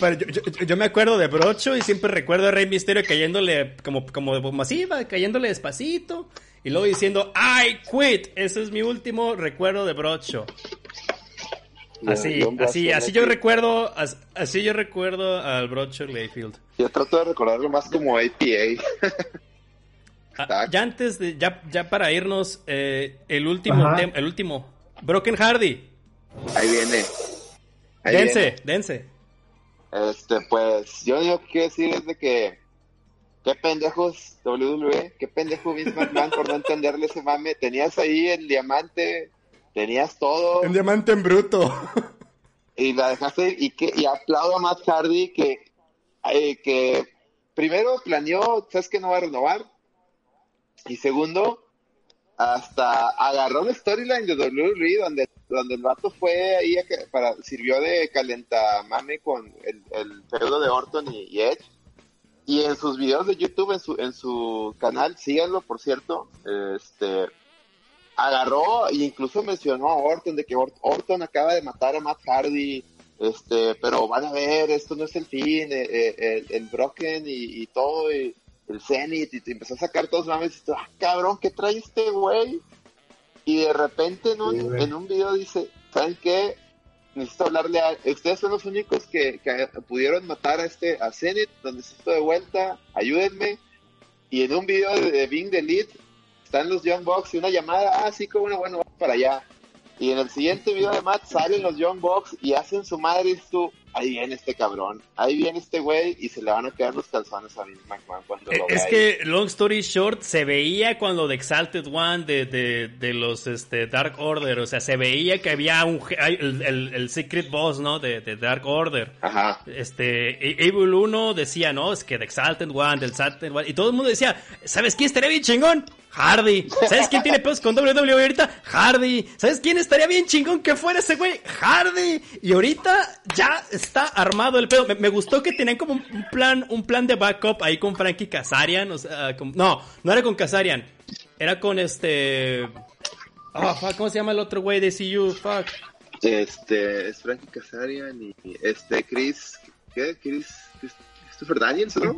Pero yo, yo- yo me acuerdo de Brocho y siempre recuerdo a Rey Misterio cayéndole como, como masiva, cayéndole despacito. Y luego diciendo, I quit. Ese es mi último recuerdo de Brocho. Así, así, así yo recuerdo, as- así yo recuerdo al Brocho Layfield. Yo trato de recordarlo más como APA. Ah, ya antes de, ya, ya para irnos, eh, el último, el último, Broken Hardy, Ahí viene. Ahí dense, viene. dense. Este, pues, yo digo que quiero decir es de que. Qué pendejos WWE, qué pendejo Vince McMahon por no entenderle ese mame. Tenías ahí el diamante, tenías todo. diamante en bruto. y la dejaste ir, y que y aplaudo a Matt Hardy que eh, que primero planeó sabes que no va a renovar y segundo hasta agarró la storyline de WWE donde donde el vato fue ahí a que- para sirvió de calentamame con el, el feudo de Orton y, Edge. Y en sus videos de YouTube en su en su canal síganlo por cierto este agarró e incluso mencionó a Orton de que Or- Orton acaba de matar a Matt Hardy este pero van a ver esto no es el fin eh, eh, el, el Broken y, y todo y el Zenith y te empezó a sacar todos los mames y tú, ah cabrón ¿qué trae este güey? y de repente en un, Sí, en un video dice ¿saben qué? necesito hablarle a ustedes son los únicos que, que pudieron matar a este a Zenith donde necesito de vuelta ayúdenme y en un video de, de Bing Lead están los Young Bucks y una llamada, ah, sí, como bueno, bueno, vamos para allá. Y en el siguiente video de Matt salen los Young Bucks y hacen su madre y tú, ahí viene este cabrón, ahí viene este güey y se le van a quedar los calzones a Vince McMahon cuando Eh, lo Es vea que, long story short, se veía cuando The Exalted One de, de, de los este, Dark Order, o sea, se veía que había un el, el- el Secret Boss, ¿no? De, de Dark Order. Ajá. Este, Evil 1 decía, no, es que The Exalted One, del Exalted One, y todo el mundo decía, ¿sabes quién estaría bien chingón? Hardy. ¿Sabes quién tiene pedos con WWE ahorita? Hardy. ¿Sabes quién estaría bien chingón que fuera ese güey? Hardy. Y ahorita ya está armado el pedo. Me, me gustó que tenían como un un plan, un plan de backup ahí con Frankie Kazarian. O sea, con- no, no era con Kazarian. Era con este. Fuck, ¿cómo se llama el otro güey de CU? Fuck. Este, es Frankie Kazarian y este, Chris, ¿qué? Chris, Chris- Christopher Daniels, ¿no?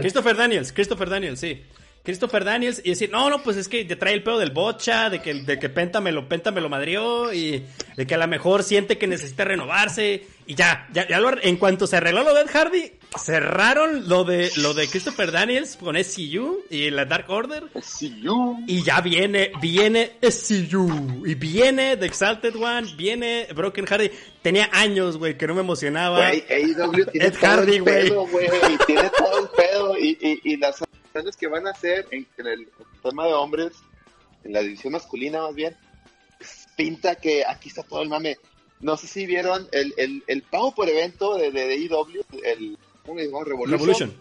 Christopher Daniels, Christopher Daniels, sí. Christopher Daniels y decir, no, no, pues es que te trae el pedo del bocha, de que, de que Penta me lo, Penta me lo madrió y de que a lo mejor siente que necesita renovarse y ya, ya, ya lo, en cuanto se arregló lo de Hardy, cerraron lo de, lo de Christopher Daniels con SCU y la Dark Order you. y ya viene, viene SCU y viene The Exalted One, viene Broken Hardy. Tenía años, güey, que no me emocionaba. Güey, AEW tiene Ed todo Hardy, el pedo, güey. Tiene todo el pedo. Y, y, y las acciones que van a hacer en, en el tema de hombres, en la división masculina más bien, pinta que aquí está todo el mame. No sé si vieron el, el, el pago por evento de, de, de AEW, el ¿cómo le llamamos? Revolution. Revolution.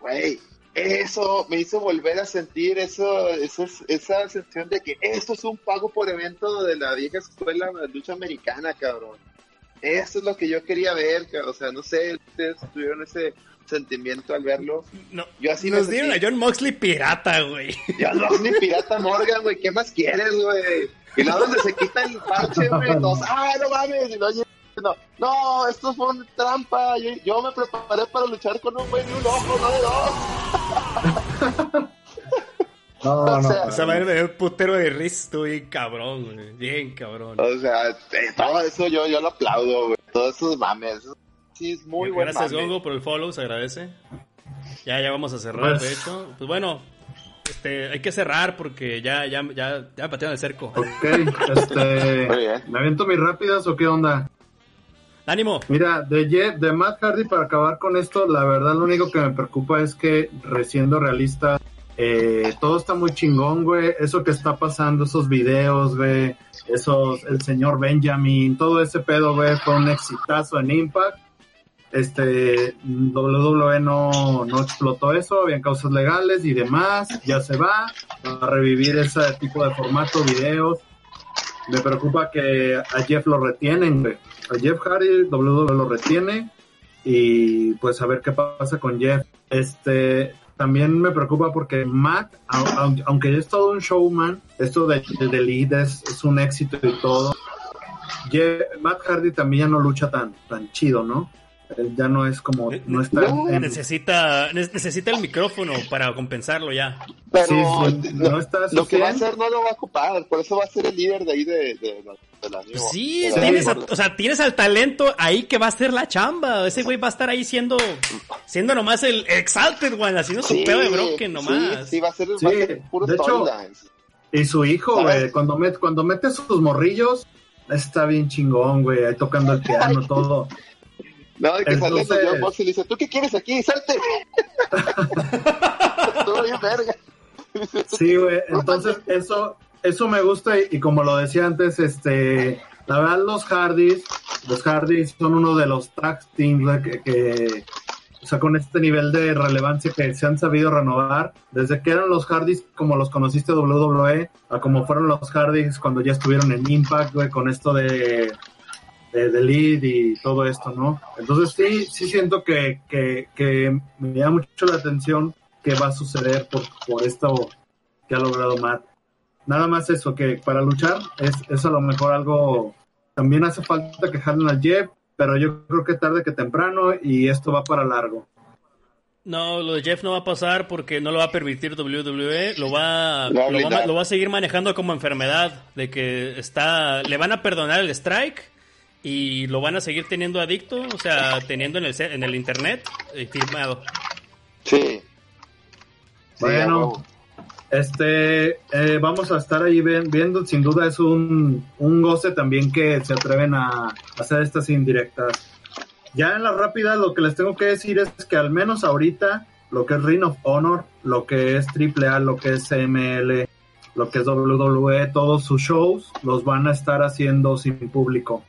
Güey, eso me hizo volver a sentir eso, eso es- esa sensación de que esto es un pago por evento de la vieja escuela de lucha americana, cabrón. Eso es lo que yo quería ver, ca- o sea, no sé, ustedes tuvieron ese sentimiento al verlo. No, Yo así nos dieron a. John Moxley pirata, güey. Es mi pirata Morgan, güey, ¿qué más quieres, güey? Y luego donde se quita el parche, güey, todos, ah, no mames, y luego no, no, esto fue una trampa, yo, yo me preparé para luchar con un güey de un ojo, no de dos. No, O no. sea, no. Esa madre me dio un putero de risa, estuvo bien cabrón, güey. Bien cabrón. O sea, eh, todo eso yo, yo lo aplaudo, güey. Todos esos mames. Eso Sí, es muy buen Gracias, mame. Gongo, por el follow, se agradece. Ya, ya vamos a cerrar, Pues- de hecho. Pues bueno, este, hay que cerrar porque ya, ya, ya, ya patearon el cerco. Ok, este. ¿Me aviento mis rápidas o qué onda? ¡Ánimo! Mira, de, Jeff, de Matt Hardy, para acabar con esto, la verdad lo único que me preocupa es que, siendo realista, eh, todo está muy chingón, güey. Eso que está pasando, esos videos, güey, esos, el señor Benjamin, todo ese pedo, güey, fue un exitazo en Impact. Este, WWE no, no explotó eso, habían causas legales y demás, ya se va a revivir ese tipo de formato, videos. Me preocupa que a Jeff lo retienen, güey. Jeff Hardy, WWE lo retiene y pues a ver qué pasa con Jeff. Este, también me preocupa porque Matt, au- au- aunque es todo un showman, esto de, de, Elite es, es un éxito y todo. Jeff- Matt Hardy también ya no lucha tan, tan chido, ¿no? Ya no es como, no está No, en- Necesita, ne- necesita el micrófono para compensarlo ya. Pero Sí, sí, lo, no está lo que va a 100. hacer no lo va a ocupar. Por eso va a ser el líder de ahí de, de, la- de la nueva- Sí, de la tienes, a- o sea, tienes al talento ahí que va a hacer la chamba. Ese güey va a estar ahí siendo, siendo nomás el Exalted One, haciendo su Sí, pedo de Broken nomás. Sí, sí, va a ser, Sí, va a ser puro de hecho. Y su hijo, güey, cuando, met, cuando mete sus morrillos, está bien chingón, güey, ahí tocando el piano, todo. No, de que sale Entonces- John Moxley y le dice, ¿tú qué quieres aquí? ¡Salte! Todo bien verga. Sí, güey, entonces eso, eso me gusta y, y como lo decía antes, este, la verdad los Hardys, los Hardys son uno de los tag teams que, que, o sea, con este nivel de relevancia que se han sabido renovar, desde que eran los Hardys como los conociste WWE, a como fueron los Hardys cuando ya estuvieron en Impact, güey, con esto de de, de lead y todo esto, ¿no? Entonces sí, sí siento que, que, que me llama mucho la atención qué va a suceder por, por esto que ha logrado Matt. Nada más eso, que para luchar es, es a lo mejor algo, también hace falta que jalen al Jeff, pero yo creo que tarde que temprano y esto va para largo. No, lo de Jeff no va a pasar porque no lo va a permitir WWE, lo va, Lo va lo va a seguir manejando como enfermedad, de que está, le van a perdonar el strike y lo van a seguir teniendo adicto, o sea, teniendo en el, se- en el internet eh, firmado. Sí. Bueno. Este, eh, vamos a estar ahí ven- viendo, sin duda es un, un goce también que se atreven a hacer estas indirectas. ya en la rápida lo que les tengo que decir es que al menos ahorita lo que es Ring of Honor, lo que es AAA, lo que es CML, lo que es WWE, todos sus shows los van a estar haciendo sin público.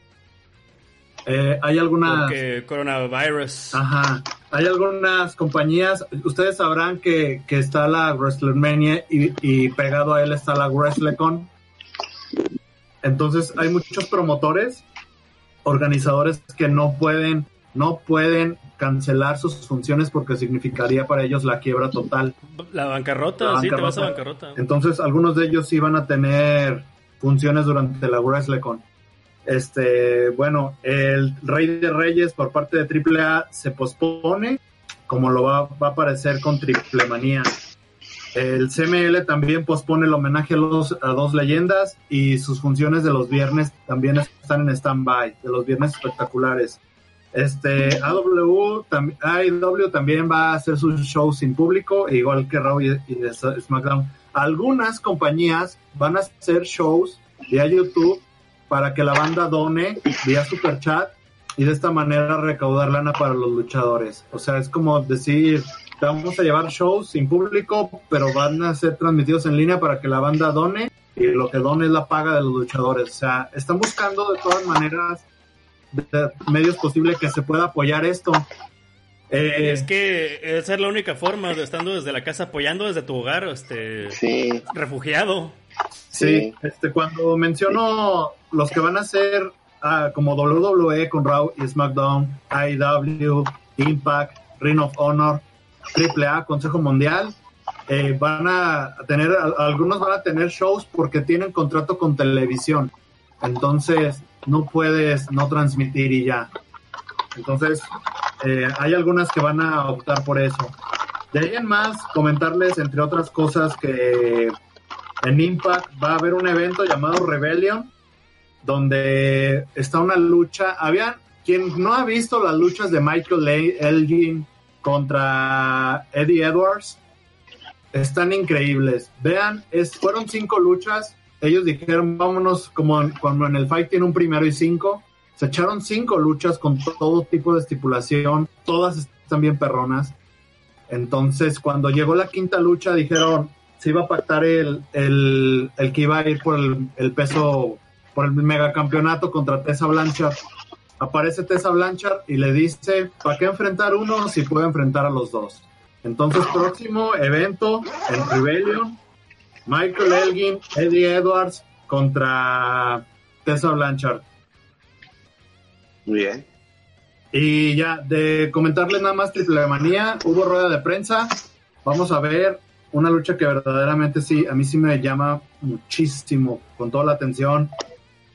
Eh, hay algunas... Porque coronavirus. Ajá. Hay algunas compañías, ustedes sabrán que, que está la WrestleMania y, y, pegado a él está la WrestleCon. Entonces hay muchos promotores, organizadores que no pueden, no pueden cancelar sus funciones porque significaría para ellos la quiebra total. La bancarrota, la sí, te vas a bancarrota. Entonces algunos de ellos sí van a tener funciones durante la WrestleCon. Este, bueno, el Rey de Reyes por parte de AAA se pospone, como lo va, a aparecer con Triple Manía. El CML también pospone el homenaje a, los, dos leyendas y sus funciones de los viernes también están en stand-by, de los viernes espectaculares. Este, AW, también va a hacer sus shows sin público, igual que Raw y, y SmackDown. Algunas compañías van a hacer shows vía YouTube para que la banda done vía super chat y de esta manera recaudar lana para los luchadores. O sea, es como decir, vamos a llevar shows sin público, pero van a ser transmitidos en línea para que la banda done y lo que done es la paga de los luchadores. O sea, están buscando de todas maneras de medios posibles que se pueda apoyar esto. Eh, es que esa es la única forma de estando desde la casa apoyando desde tu hogar, este refugiado. Sí, este cuando menciono los que van a ser ah, como WWE con Raw y SmackDown, IW, Impact, Ring of Honor, AAA, Consejo Mundial, eh, van a tener, algunos van a tener shows porque tienen contrato con televisión. Entonces, no puedes no transmitir y ya. Entonces, eh, hay algunas que van a optar por eso. De ahí en más, comentarles, entre otras cosas, que en Impact va a haber un evento llamado Rebellion, donde está una lucha. Había quien no ha visto las luchas de Michael Elgin contra Eddie Edwards, están increíbles. Vean, fueron cinco luchas. Ellos dijeron, vámonos como en, cuando en el fight tiene un primero y cinco. Se echaron cinco luchas con todo tipo de estipulación. Todas están bien perronas. Entonces, cuando llegó la quinta lucha, dijeron, se iba a pactar el, el, el que iba a ir por el, el peso, por el megacampeonato contra Tessa Blanchard. Aparece Tessa Blanchard y le dice, ¿para qué enfrentar uno si puede enfrentar a los dos? Entonces, próximo evento en Rebellion, Michael Elgin, Eddie Edwards contra Tessa Blanchard. Muy bien. Y ya, de comentarles nada más Triple Manía, hubo rueda de prensa. Vamos a ver una lucha que verdaderamente sí, a mí sí me llama muchísimo, con toda la atención.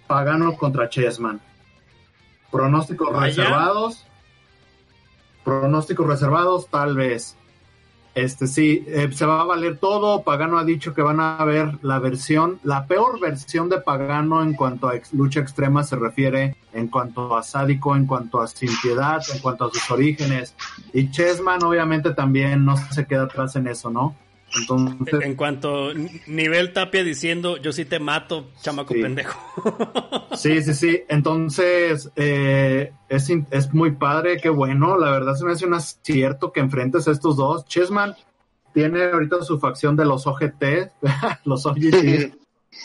Pagano contra Chessman. Pronósticos reservados. Pronósticos reservados, tal vez. Este sí, eh, se va a valer todo. Pagano ha dicho que van a ver la versión, la peor versión de Pagano en cuanto a lucha extrema se refiere, en cuanto a sádico, en cuanto a sin piedad, en cuanto a sus orígenes. Y Chessman obviamente también no se queda atrás en eso, ¿no? Entonces, en cuanto nivel Tapia diciendo yo sí te mato, chamaco pendejo. Sí, sí, sí. Entonces eh, es, es muy padre, qué bueno. La verdad se me hace un acierto que enfrentes a estos dos. Chessman tiene ahorita su facción de los OGT, los OGT,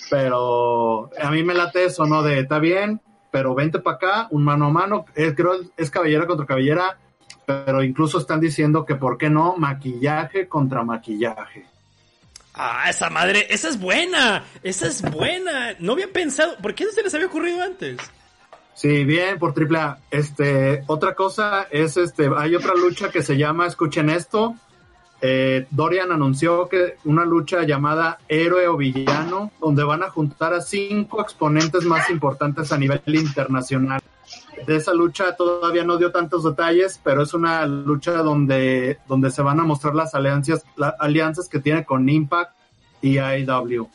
pero a mí me late eso, ¿no? De está bien, pero vente para acá, un mano a mano. Eh, creo es cabellera contra cabellera pero incluso están diciendo que por qué no maquillaje contra maquillaje. Ah, esa madre, esa es buena, esa es buena. No había pensado, ¿por qué no se les había ocurrido antes? Sí, bien, por triple A. Este, otra cosa es, este, hay otra lucha que se llama, escuchen esto, eh, Dorian anunció que una lucha llamada Héroe o Villano, donde van a juntar a cinco exponentes más importantes a nivel internacional de esa lucha todavía no dio tantos detalles, pero es una lucha donde, donde se van a mostrar las alianzas, alianzas que tiene con Impact y AEW.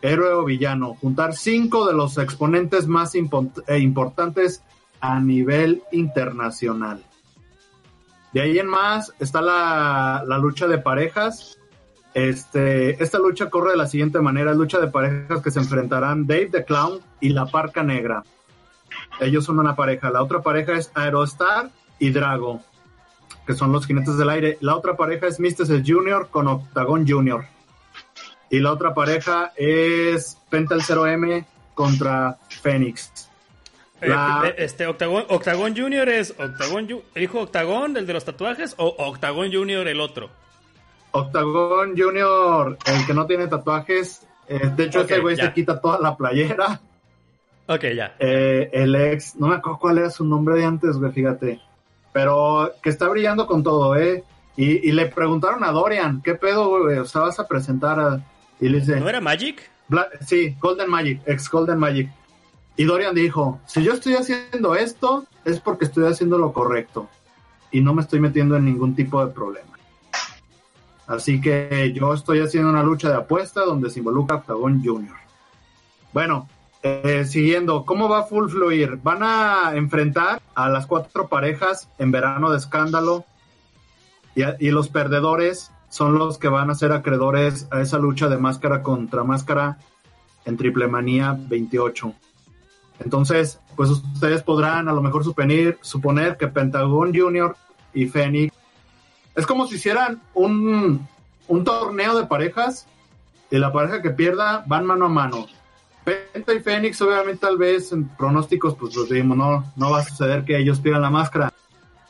Héroe o villano, juntar cinco de los exponentes más eh, importantes a nivel internacional. De ahí en más está la, la lucha de parejas. Este, esta lucha corre de la siguiente manera, lucha de parejas que se enfrentarán Dave the Clown y la Parca Negra. Ellos son una pareja. La otra pareja es Aerostar y Drago, que son los jinetes del aire. La otra pareja es Mysticis Junior con Octagon Junior. Y la otra pareja es Pental 0M contra Fénix. Eh, La- eh, Este Octagon, Octagon Junior es Octagon el hijo Octagon, el de los tatuajes, o Octagon Junior el otro. Octagon Junior, el que no tiene tatuajes. eh, de hecho, Ok, este güey ya. se quita toda la playera. Ok, ya. Eh, el ex, no me acuerdo cuál era su nombre de antes, güey, fíjate. Pero que está brillando con todo, ¿eh? Y, y le preguntaron a Dorian, ¿qué pedo, güey? O sea, vas a presentar a... Y le dice, ¿No era Magic? Bla- sí, Golden Magic, ex Golden Magic. Y Dorian dijo, si yo estoy haciendo esto, es porque estoy haciendo lo correcto. Y no me estoy metiendo en ningún tipo de problema. Así que yo estoy haciendo una lucha de apuesta donde se involucra Octagon Junior. Bueno, eh, siguiendo, ¿cómo va Full Fluir? Van a enfrentar a las cuatro parejas en verano de escándalo. Y, los perdedores son los que van a ser acreedores a esa lucha de máscara contra máscara en Triple Manía 28. Entonces, pues ustedes podrán a lo mejor suponer, que Pentagon Junior y Fénix es como si hicieran un, un torneo de parejas y la pareja que pierda van mano a mano. Penta y Fénix, obviamente, tal vez en pronósticos, pues los dimos, no, no va a suceder que ellos pierdan la máscara.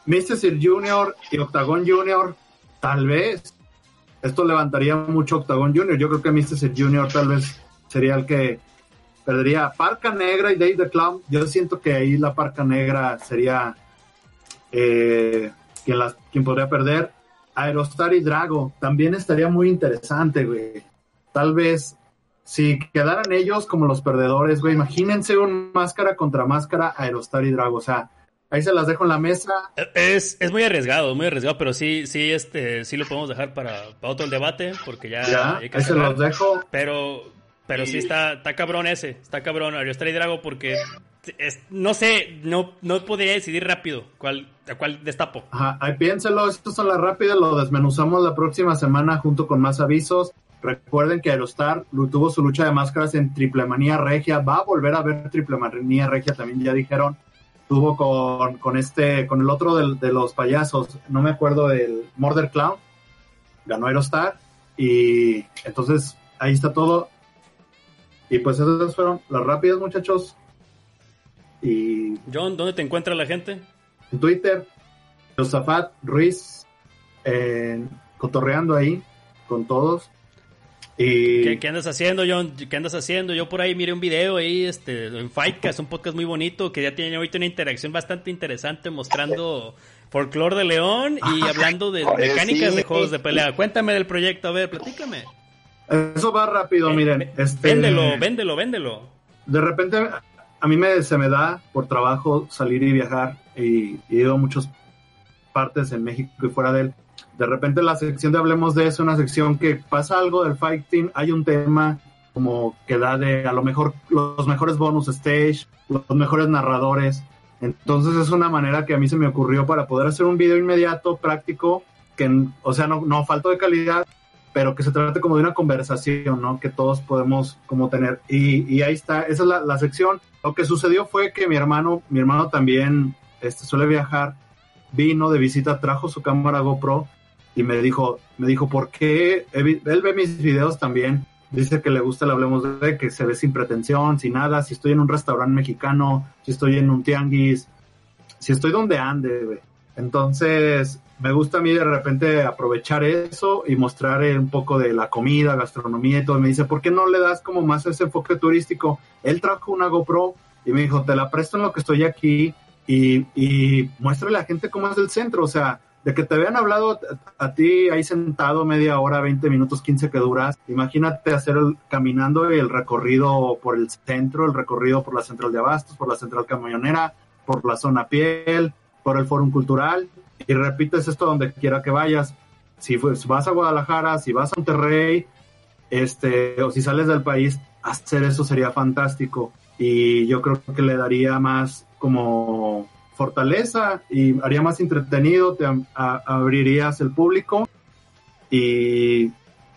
Mr. Junior y Octagon Junior, tal vez. Esto levantaría mucho Octagon Junior. Yo creo que Mr. Junior tal vez sería el que perdería Parca Negra y Dave the Clown. Yo siento que ahí la Parca Negra sería eh, quien, quien podría perder. Aerostar y Drago también estaría muy interesante, güey. Tal vez si quedaran ellos como los perdedores, güey, imagínense un máscara contra máscara Aerostar y Drago. O sea, ahí se las dejo en la mesa. Es, es muy arriesgado, muy arriesgado, pero sí, sí, este, sí lo podemos dejar para, para otro debate, porque ya, Ya, hay que ahí se los dejo. Pero, pero sí está, está cabrón ese, está cabrón Ariostar y Drago porque es- no sé, no, no podría decidir rápido cuál, a cuál destapo. Ajá, ahí piénselo, estos son las rápidas, lo desmenuzamos la próxima semana junto con más avisos. Recuerden que Aerostar tuvo su lucha de máscaras en Triple Manía Regia, va a volver a ver Triple Manía Regia, también ya dijeron. Tuvo con, con este, con el otro del- de, los payasos, no me acuerdo del Murder Clown, ganó Aerostar y entonces ahí está todo. Y pues esas fueron las rápidas, muchachos. Y John, ¿dónde te encuentra la gente? en Twitter, Josafat Ruiz, eh, cotorreando ahí con todos. Y ¿Qué, qué andas haciendo, John? ¿Qué andas haciendo? Yo por ahí miré un video ahí, este, en Fightcast, un podcast muy bonito, que ya tiene ahorita una interacción bastante interesante mostrando folclore de León y hablando de mecánicas sí. de juegos de pelea. Cuéntame del proyecto, a ver, platícame. eso va rápido, miren. Este, Véndelo, véndelo, véndelo. De repente a mí me, se me da por trabajo salir y viajar y, y he ido a muchas partes en México y fuera de él. De repente la sección de Hablemos de es una sección que pasa algo del fighting, hay un tema como que da de a lo mejor los mejores bonus stage, los mejores narradores. Entonces es una manera que a mí se me ocurrió para poder hacer un video inmediato, práctico, que, o sea, no, no falto de calidad, pero que se trate como de una conversación, ¿no? Que todos podemos como tener. Y, y ahí está, esa es la, la sección. Lo que sucedió fue que mi hermano, mi hermano también este, suele viajar, vino de visita, trajo su cámara GoPro y me dijo, me dijo, ¿por qué? Él ve mis videos también, dice que le gusta el Hablemos de, que se ve sin pretensión, sin nada, si estoy en un restaurante mexicano, si estoy en un tianguis, si estoy donde ande. Entonces, me gusta a mí de repente aprovechar eso y mostrar eh, un poco de la comida, gastronomía y todo. Me dice, ¿por qué no le das como más ese enfoque turístico? Él trajo una GoPro y me dijo, te la presto en lo que estoy aquí y, y muéstrale a la gente cómo es el centro. O sea, de que te habían hablado a, ti ahí sentado media hora, 20 minutos, 15 que duras. Imagínate hacer el, caminando el recorrido por el centro, el recorrido por la central de abastos, por la central camionera, por la zona piel, por el Fórum Cultural y repites esto donde quiera que vayas. Si vas a Guadalajara, si vas a Monterrey, este, o si sales del país, hacer eso sería fantástico. Y yo creo que le daría más como fortaleza y haría más entretenido, te abrirías el público. Y,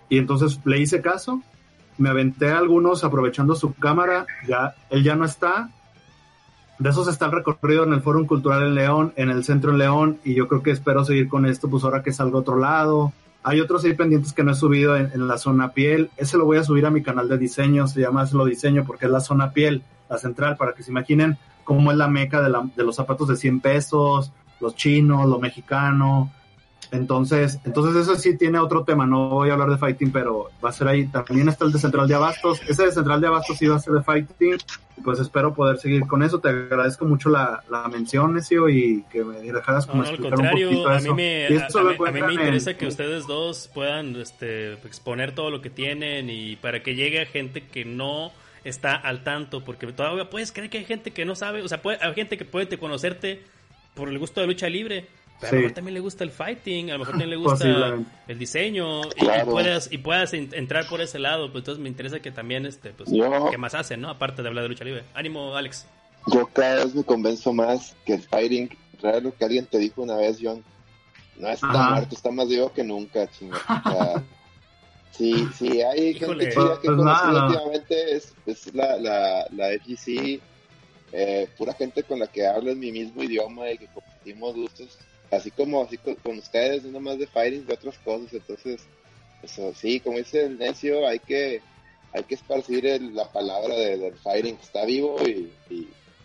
y entonces le hice caso, me aventé a algunos aprovechando su cámara, ya, él ya no está, de esos está el recorrido en el Foro Cultural en León, en el Centro en León, y yo creo que espero seguir con esto, pues ahora que salgo a otro lado. Hay otros ahí pendientes que no he subido en, la zona piel. Ese lo voy a subir a mi canal de diseño, se llama Hazlo Diseño, porque es la zona piel, la central, para que se imaginen cómo es la meca de, de los zapatos de 100 pesos, los chinos, lo mexicano, entonces, entonces eso sí tiene otro tema, no voy a hablar de fighting, pero va a ser ahí, también está el de Central de Abastos, ese de Central de Abastos sí va a ser de fighting, pues espero poder seguir con eso, te agradezco mucho la, la mención, Necio, y que me dejaras como explicar un poquito a Mí me, a, mí me interesa que ustedes dos puedan este, exponer todo lo que tienen y para que llegue a gente que no está al tanto, porque todavía puedes creer que hay gente que no sabe, o sea, puede, hay gente que puede conocerte por el gusto de lucha libre, a lo mejor también le gusta el fighting, a lo mejor también le gusta el diseño y, puedas y puedas entrar por ese lado, pues entonces me interesa que también este pues qué más hacen, ¿no? Aparte de hablar de lucha libre. Ánimo, Alex. Yo cada vez me convenzo más que el fighting, real lo que alguien te dijo una vez, John, no está muerto, está más vivo que nunca, chingada. sí, sí, hay gente chida que pues últimamente es, es la, la, la FGC, eh, pura gente con la que hablo en mi mismo idioma y que compartimos gustos así como así con, ustedes, no más de fighting, de otras cosas. Entonces, eso, sí, como dice el necio, hay que hay que esparcir la palabra del fighting que está vivo y,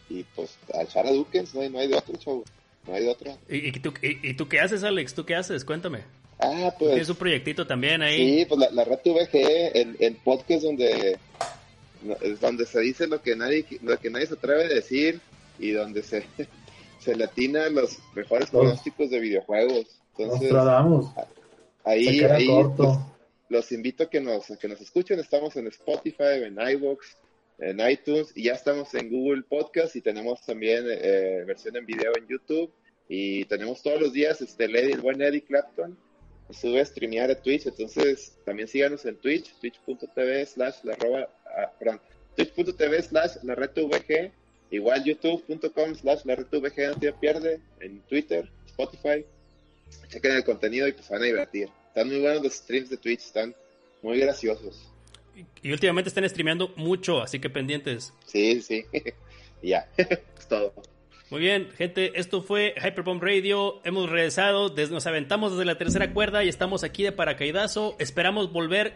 y, pues a echar a Dukens, no hay, no hay de otro show, no hay de otro. ¿Y, tú, y, tú qué haces, Alex? ¿Tú qué haces? Cuéntame. Ah, pues. Tienes un proyectito también ahí. Sí, pues la, la Red VG, el, el podcast donde donde se dice lo que nadie lo que nadie se atreve a decir y donde se se latina los mejores pronósticos de videojuegos. Entonces, ahí, ahí los, invito a que nos, que nos escuchen. Estamos en Spotify, en iVoox, en iTunes y ya estamos en Google Podcast y tenemos también eh, versión en video en YouTube. Y tenemos todos los días este Lady, el buen Eddie Clapton sube a streamear a Twitch, entonces también síganos en Twitch, twitch.tv slash la ah, twitch.tv slash la red VG Igual youtube.com slash la no te pierde, en Twitter, Spotify. Chequen el contenido y pues van a divertir. Están muy buenos los streams de Twitch, están muy graciosos. Y, últimamente están streameando mucho, así que pendientes. Sí, sí. ya, es todo. Muy bien, gente, esto fue Hyperbomb Radio. Hemos regresado, nos aventamos desde la tercera cuerda y estamos aquí de paracaídazo. Esperamos volver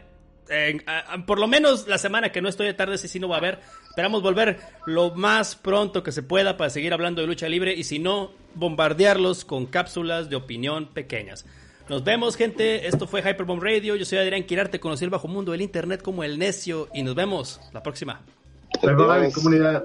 por lo menos la semana que no estoy de tarde, si sí no va a haber. Esperamos volver lo más pronto que se pueda para seguir hablando de lucha libre y si no, bombardearlos con cápsulas de opinión pequeñas. Nos vemos, gente. Esto fue Hyperbomb Radio. Yo soy Adrián Quirarte, conocí el bajo mundo del internet como el necio y nos vemos la próxima. comunidad.